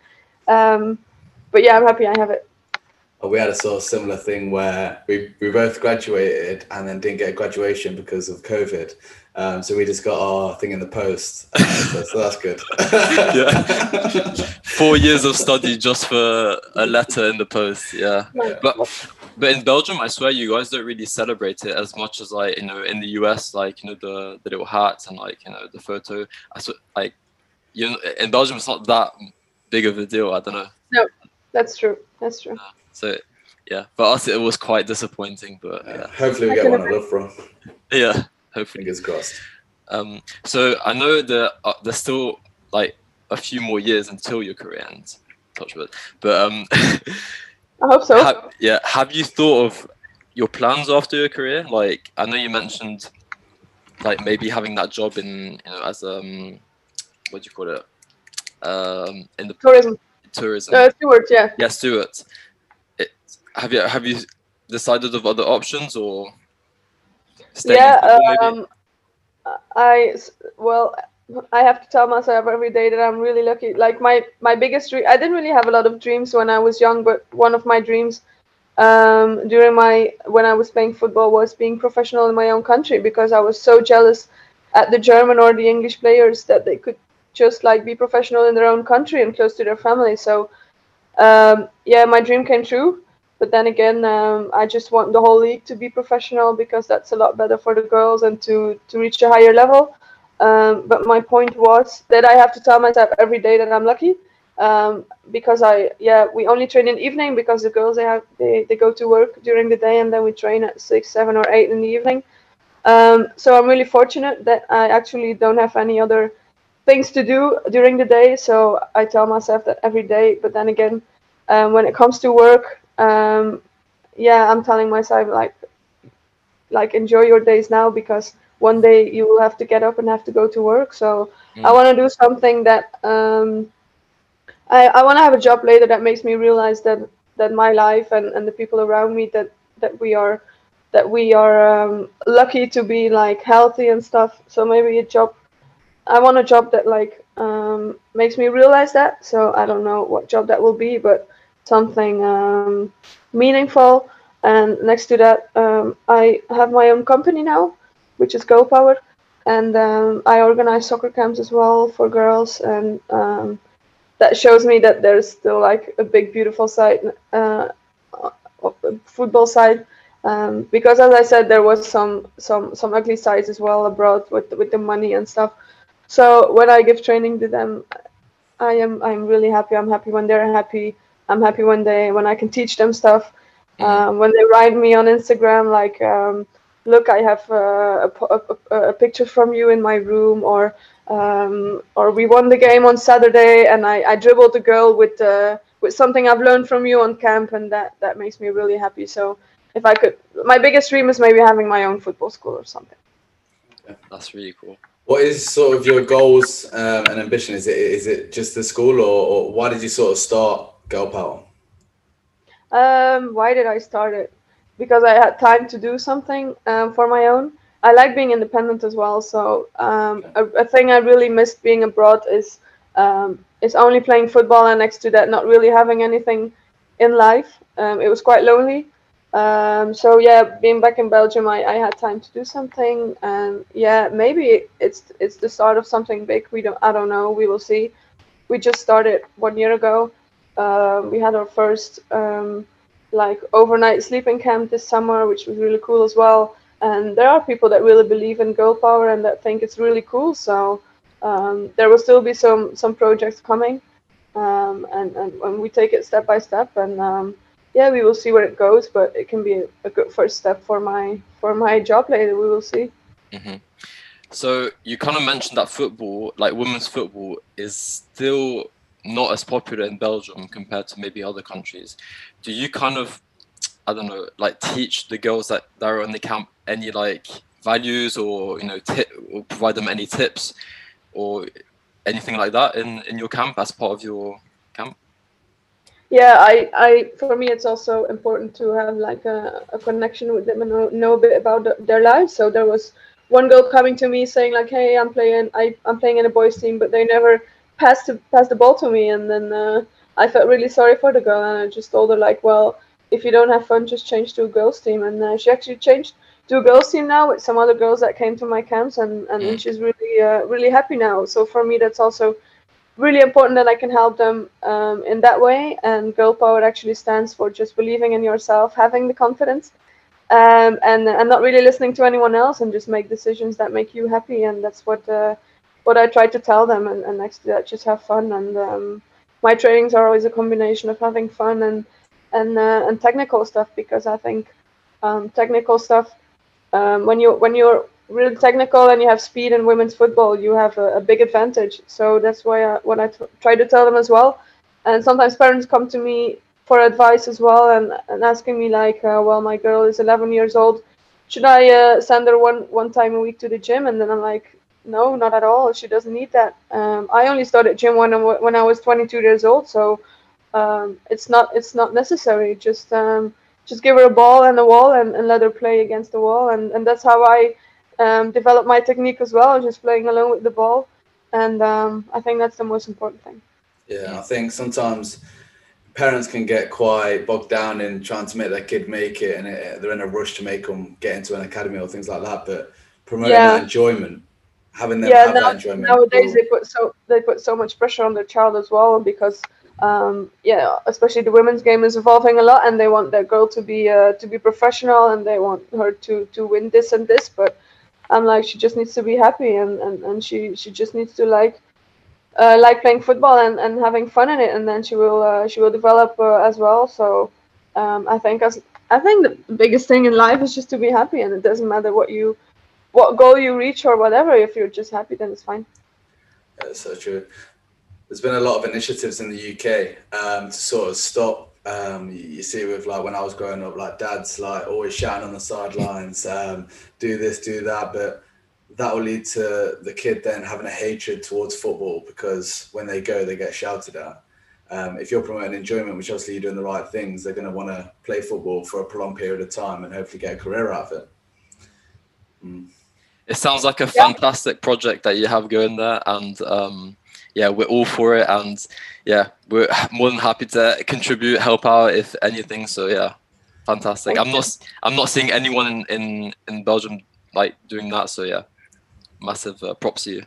Um, but yeah, I'm happy I have it. We had a sort of similar thing where we, we both graduated and then didn't get a graduation because of COVID. Um, so we just got our thing in the post. Uh, so, so, that's good. yeah. Four years of study just for a letter in the post. Yeah. But but in Belgium, I swear you guys don't really celebrate it as much as like you know in the US, like you know the, the little hats and like you know the photo. I sw- like you know in Belgium, it's not that big of a deal. I don't know. No, that's true. That's true. Yeah. So yeah, for us it was quite disappointing, but yeah. yeah. Hopefully we get one I love from. Yeah, hopefully. Fingers crossed. Um, so I know that uh, there's still like a few more years until your career ends. Touch wood, but um. I hope so. Have, yeah. Have you thought of your plans after your career? Like, I know you mentioned, like maybe having that job in, you know, as um, what do you call it? Um, in the tourism. Tourism. Uh, steward, yeah. Yeah, steward. It, have you have you decided of other options or? Yeah. Um, I well I have to tell myself every day that I'm really lucky. Like my my biggest dream, I didn't really have a lot of dreams when I was young, but one of my dreams um, during my when I was playing football was being professional in my own country because I was so jealous at the German or the English players that they could just like be professional in their own country and close to their family. So um, yeah, my dream came true. But then again, um, I just want the whole league to be professional because that's a lot better for the girls and to to reach a higher level. Um, but my point was that I have to tell myself every day that I'm lucky um, because I yeah we only train in the evening because the girls they have they, they go to work during the day and then we train at six seven or eight in the evening. Um, so I'm really fortunate that I actually don't have any other things to do during the day. So I tell myself that every day. But then again, um, when it comes to work, um, yeah, I'm telling myself like like enjoy your days now because one day you will have to get up and have to go to work. So mm. I want to do something that um, I, I want to have a job later that makes me realize that that my life and, and the people around me that that we are that we are um, lucky to be like healthy and stuff. So maybe a job. I want a job that like um, makes me realize that. So I don't know what job that will be, but something um, meaningful. And next to that, um, I have my own company now, which is Girl Power, and um, I organize soccer camps as well for girls, and um, that shows me that there's still like a big beautiful side uh, football side. Um, because as I said, there was some some some ugly sides as well abroad with with the money and stuff. So when I give training to them, I am I'm really happy. I'm happy when they're happy. I'm happy when they when I can teach them stuff. Mm-hmm. Um, when they write me on Instagram like, um, "Look, I have uh, a, a, a, picture from you in my room," or um, or we won the game on Saturday and I, I dribbled the girl with uh, with something I've learned from you on camp, and that that makes me really happy. So if I could, my biggest dream is maybe having my own football school or something. Yeah, that's really cool. What is sort of your goals um, and ambition? Is it is it just the school, or, or why did you sort of start Girl Power? Um, why did I start it? Because I had time to do something um, for my own. I like being independent as well. So um, a, a, thing I really missed being abroad is um, is only playing football and next to that not really having anything in life. Um, it was quite lonely. Um, so yeah, being back in Belgium, I, I had time to do something, and yeah, maybe it's it's the start of something big. We don't I don't know. We will see. We just started one year ago. Uh, we had our first um, like overnight sleeping camp this summer, which was really cool as well. And there are people that really believe in girl power and that think it's really cool. So um, there will still be some some projects coming, um, and, and we take it step by step. And um, yeah, we will see where it goes. But it can be a, a, good first step for my for my job later. We will see. Mm-hmm. So you kind of mentioned that football, like women's football, is still not as popular in Belgium compared to maybe other countries. Do you kind of I don't know, like teach the girls that, that are in the camp any like values or you know tip or provide them any tips or anything like that in in your camp as part of your camp? Yeah, I, I for me it's also important to have like a, a connection with them and know, know a bit about the, their lives. So there was one girl coming to me saying like, "Hey, I'm playing I I'm playing in a boys team, but they never passed to, passed the ball to me." And then uh, I felt really sorry for the girl, and I just told her like, "Well." if you don't have fun, just change to a girls team. And uh, she actually changed to a girls team now with some other girls that came to my camps, and and, mm. she's really uh, really happy now. So for me, that's also really important that I can help them um, in that way. And girl power actually stands for just believing in yourself, having the confidence. Um, and and not really listening to anyone else and just make decisions that make you happy and that's what uh, what I try to tell them and, and next to that just have fun and um, my trainings are always a combination of having fun and and uh, and technical stuff because I think um, technical stuff um, when you when you're really technical and you have speed in women's football, you have a, a big advantage. So that's why I, what I t- try to tell them as well. And sometimes parents come to me for advice as well and, and asking me like, uh, well, my girl is 11 years old. Should I uh, send her one one time a week to the gym? And then I'm like, no, not at all. She doesn't need that. Um, I only started gym when I, when I was 22 years old. So um, it's not it's not necessary. Just um, just give her a ball and a wall and, and let her play against the wall. And, and that's how I um, develop my technique as well, just playing alone with the ball. And um, I think that's the most important thing. Yeah, I think sometimes parents can get quite bogged down in trying to make their kid make it, and it, they're in a rush to make them get into an academy or things like that. But promoting yeah. that enjoyment, having them yeah, have now, that enjoyment. Nowadays, they put so they put so much pressure on their child as well because um, yeah, especially the women's game is evolving a lot, and they want their girl to be uh, to be professional, and they want her to to win this and this. But I'm like, she just needs to be happy, and and, and she she just needs to like uh, like playing football and, and having fun in it, and then she will uh, she will develop uh, as well. So um, I think as I think the biggest thing in life is just to be happy, and it doesn't matter what you what goal you reach or whatever. If you're just happy, then it's fine. That's so true there's been a lot of initiatives in the UK um, to sort of stop. Um, you, see, with like when I was growing up, like dads like always shouting on the sidelines, um, do this, do that, but that will lead to the kid then having a hatred towards football because when they go, they get shouted at. Um, if you're promoting enjoyment, which obviously you're doing the right things, they're going to want to play football for a prolonged period of time and hopefully get a career out of it. Mm. It sounds like a yeah. fantastic project that you have going there, and um, yeah, we're all for it, and yeah, we're more than happy to contribute, help out if anything. So yeah, fantastic. I'm not I'm not seeing anyone in in, in Belgium like doing that. So yeah, massive uh, props to you.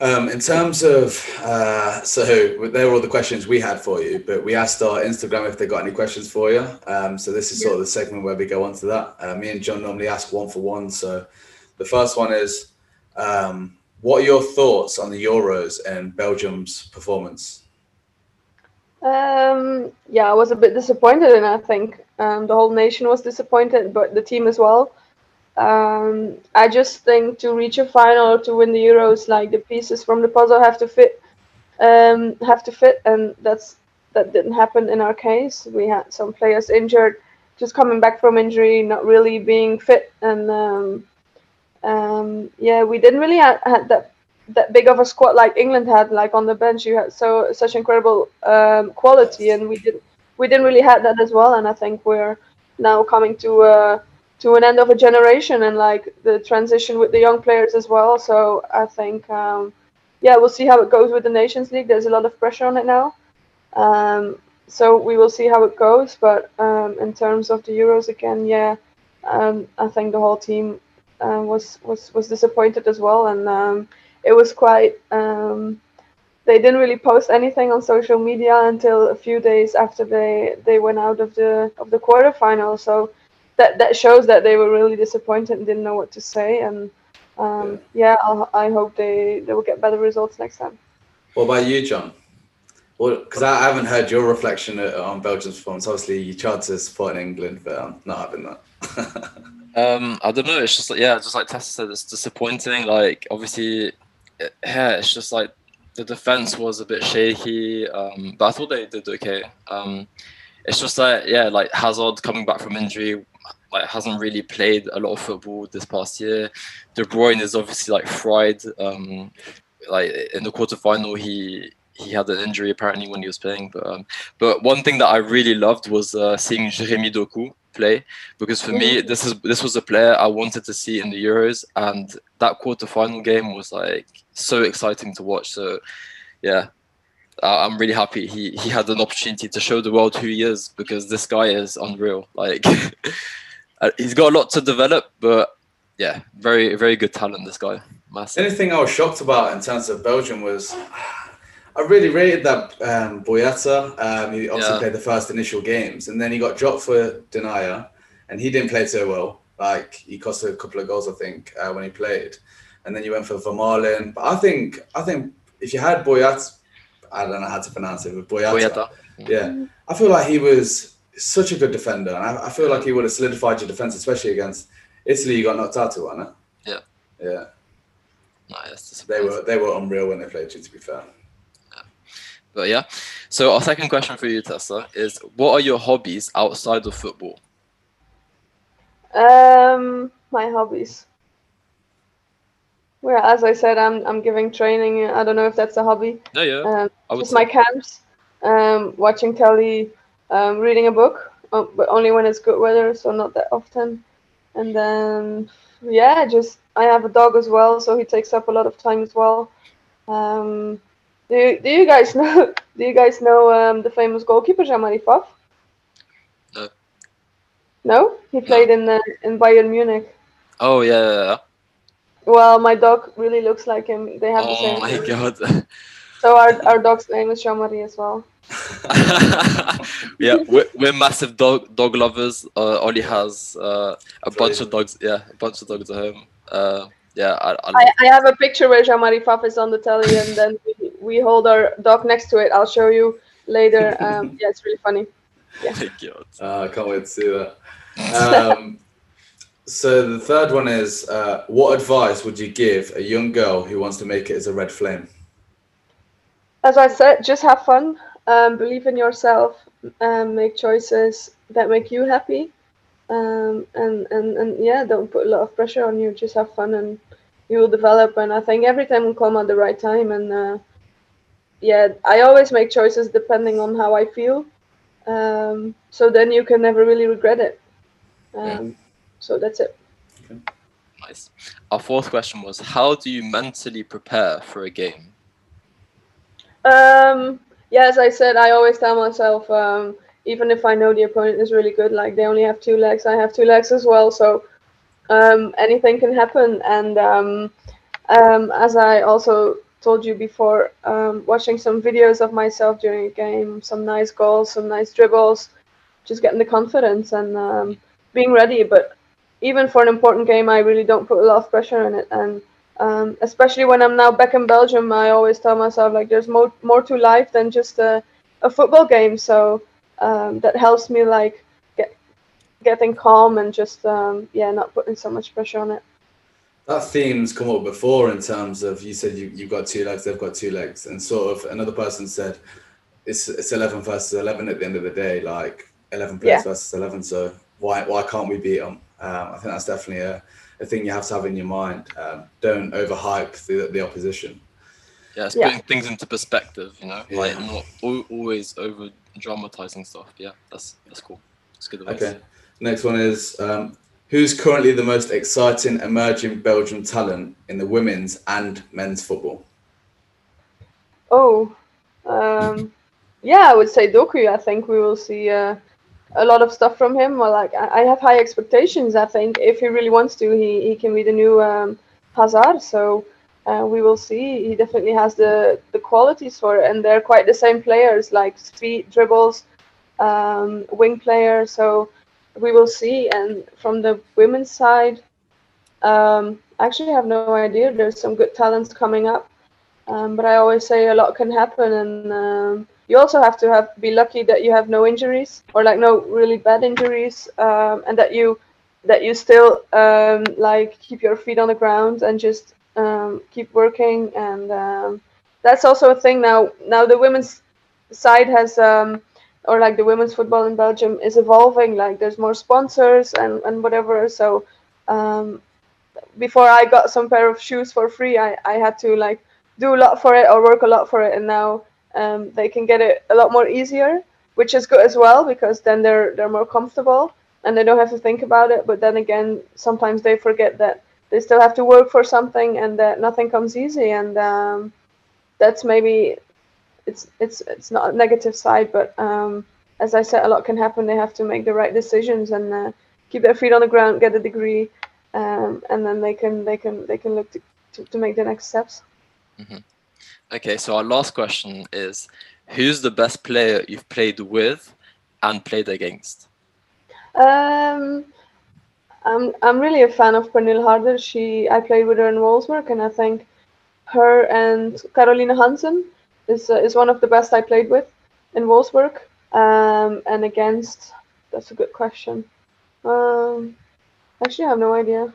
Um, in terms of, uh, so there were all the questions we had for you, but we asked our Instagram if they got any questions for you. Um, so this is sort of the segment where we go on to that. Uh, me and John normally ask one for one. So the first one is, um, what are your thoughts on the Euros and Belgium's performance? Um, yeah, I was a bit disappointed, and I think um, the whole nation was disappointed, but the team as well. Um, I just think to reach a final or to win the Euros, like the pieces from the puzzle have to fit, um, have to fit, and that's that didn't happen in our case. We had some players injured, just coming back from injury, not really being fit, and um, um, yeah, we didn't really have, had that that big of a squad like England had. Like on the bench, you had so such incredible um, quality, and we didn't we didn't really have that as well. And I think we're now coming to. Uh, to an end of a generation and like the transition with the young players as well. So I think, um, yeah, we'll see how it goes with the Nations League. There's a lot of pressure on it now. Um, so we will see how it goes. But um, in terms of the Euros again, yeah, um, I think the whole team uh, was was was disappointed as well, and um, it was quite. Um, they didn't really post anything on social media until a few days after they they went out of the of the quarterfinal. So that that shows that they were really disappointed and didn't know what to say. And um, yeah, I'll, i hope they they will get better results next time. What about you, John? Because I haven't heard your reflection on Belgium's performance. Obviously, you tried to support England, but I'm not having that. um, I don't know. It's just like yeah, just like Tessa said, it's disappointing. Like obviously, yeah, it's just like the defense was a bit shaky, um, but I thought they did okay. Um, it's just like yeah, like Hazard coming back from injury like hasn't really played a lot of football this past year. De Bruyne is obviously like fried. Um, like in the quarterfinal, he he had an injury apparently when he was playing. But um, but one thing that I really loved was uh, seeing Jeremy Doku play because for me this is this was a player I wanted to see in the Euros, and that quarterfinal game was like so exciting to watch. So yeah, I'm really happy he he had an opportunity to show the world who he is because this guy is unreal. Like uh, he's got a lot to develop, but yeah, very very good talent. This guy, massive. Anything I was shocked about in terms of Belgium was. I really rated that um, Boyata. Um, he obviously yeah. played the first initial games, and then he got dropped for Denayer, and he didn't play so well. Like he cost a couple of goals, I think, uh, when he played. And then you went for Vermaelen. But I think I think if you had Boyata, I don't know how to pronounce it, but Boyata, Boyata. yeah, I feel like he was such a good defender, and I, I, feel like he would have solidified your defense, especially against Italy. You got knocked out to, wasn't? Yeah. Yeah. Nice. They were they were unreal when they played you. To be fair. Yeah. But yeah, so our second question for you, Tessa, is what are your hobbies outside of football? Um, my hobbies. Well, as I said, I'm I'm giving training. I don't know if that's a hobby. No, yeah. Um, just say. my camps, um, watching telly, um, reading a book, uh, but only when it's good weather, so not that often. And then, yeah, just I have a dog as well, so he takes up a lot of time as well. Um, do you, do you guys know? Do you guys know um, the famous goalkeeper Jean-Marie Pfaff? No. No, he played no. in uh, in Bayern Munich. Oh yeah, yeah, yeah. Well, my dog really looks like him. They have oh the same. Oh my name. god. So our, our dog's name is Jean-Marie as well. yeah, we're, we're, massive dog dog lovers. Uh, Ollie has uh, a bunch of dogs. Yeah, a bunch of dogs at home. Uh, yeah, I, I, I, I, have a picture where Jean-Marie Pfaff is on the telly, and then we, we hold our dog next to it. I'll show you later. Um, yeah, it's really funny. Yeah. Uh, I can't wait to see that. Um, so the third one is, uh, what advice would you give a young girl who wants to make it as a red flame? As I said, just have fun um, believe in yourself and make choices that make you happy um, and, and and yeah don't put a lot of pressure on you just have fun and you will develop and i think every time will come at the right time and uh, yeah i always make choices depending on how i feel um, so then you can never really regret it um, yeah. so that's it okay. nice our fourth question was how do you mentally prepare for a game um, yeah, as I said, I always tell myself, um, even if I know the opponent is really good, like they only have two legs, I have two legs as well. So um, anything can happen. And um, um, as I also told you before, um, watching some videos of myself during a game, some nice goals, some nice dribbles, just getting the confidence and um, being ready. But even for an important game, I really don't put a lot of pressure on it. And um, especially when I'm now back in Belgium, I always tell myself like there's more more to life than just a, a football game. So um, that helps me like get getting calm and just um, yeah, not putting so much pressure on it. That theme's come up before in terms of you said you, you've got two legs, they've got two legs, and sort of another person said it's it's eleven versus eleven at the end of the day, like eleven players yeah. versus eleven. So why why can't we beat them? Um, I think that's definitely a, a thing you have to have in your mind. Um, don't overhype the, the opposition. Yeah, it's yeah. putting things into perspective, you know, yeah. like not always over dramatizing stuff. Yeah, that's that's cool. That's good advice. Okay. Next one is um, who's currently the most exciting emerging Belgian talent in the women's and men's football? Oh, um, yeah, I would say Doku. I think we will see. Uh, a lot of stuff from him. Well, like I have high expectations. I think if he really wants to, he, he can be the new um, Hazard. So uh, we will see. He definitely has the the qualities for it, and they're quite the same players, like speed, dribbles, um, wing player. So we will see. And from the women's side, um, I actually have no idea. There's some good talents coming up, um, but I always say a lot can happen, and um, you also have to have be lucky that you have no injuries or like no really bad injuries um, and that you that you still um, like keep your feet on the ground and just um, keep working and um, that's also a thing now now the women's side has um, or like the women's football in belgium is evolving like there's more sponsors and, and whatever. So um, before i got some pair of shoes for free I, I had to like do a lot for it or work a lot for it. And now um, they can get it a lot more easier, which is good as well because then they're they're more comfortable and they don't have to think about it. But then again, sometimes they forget that they still have to work for something and that nothing comes easy, and um, that's maybe it's it's it's not a negative side, but um, as I said, a lot can happen. They have to make the right decisions and uh, keep their feet on the ground, get a degree, um, and then they can they can they can look to, to, to make the next steps. Mm-hmm. Okay, so our last question is who's the best player you've played with and played against? Um, I'm I'm really a fan of Pernille Harder. She I played with her in Wolfsburg, and I think her and Carolina Hansen is uh, is one of the best I played with in Wolfsburg. Um, and against that's a good question. Um, actually, I have no idea.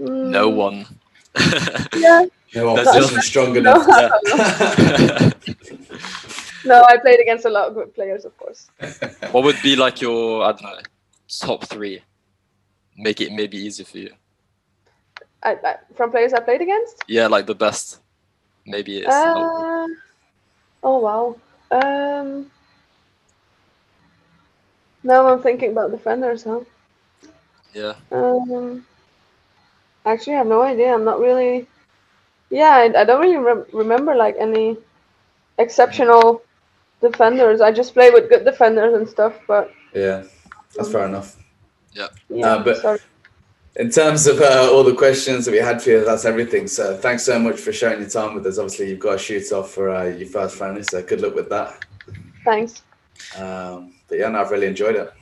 Mm. No one. yeah, no opposition strong enough. no, I played against a lot of good players, of course. what would be like your I don't know top three? Make it maybe easier for you. I, I, from players I played against? Yeah, like the best. Maybe it's. Uh, oh wow. Um. Now I'm thinking about defenders, huh? Yeah. Um. Actually, I have no idea. I'm not really yeah, I, I don't really re- remember like any exceptional defenders. I just play with good defenders and stuff, but yeah, that's fair enough. Yeah, yeah. Uh, but sorry. In terms of uh, all the questions that we had for you, that's everything. So thanks so much for sharing your time with us. Obviously, you've got a shoot off for uh, your first friendly, so good luck with that. Thanks. Um, but yeah, no, I've really enjoyed it.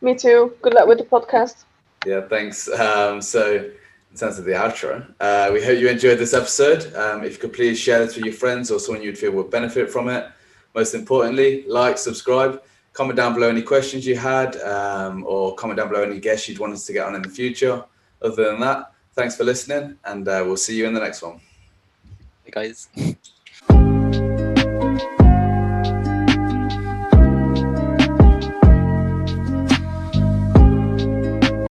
Me too. Good luck with the podcast. Yeah, thanks. Um, so in terms of the outro. Uh, we hope you enjoyed this episode. Um, if you could please share this with your friends or someone you'd feel would benefit from it. Most importantly, like, subscribe, comment down below any questions you had, um, or comment down below any guests you'd want us to get on in the future. Other than that, thanks for listening, and uh, we'll see you in the next one. Hey guys.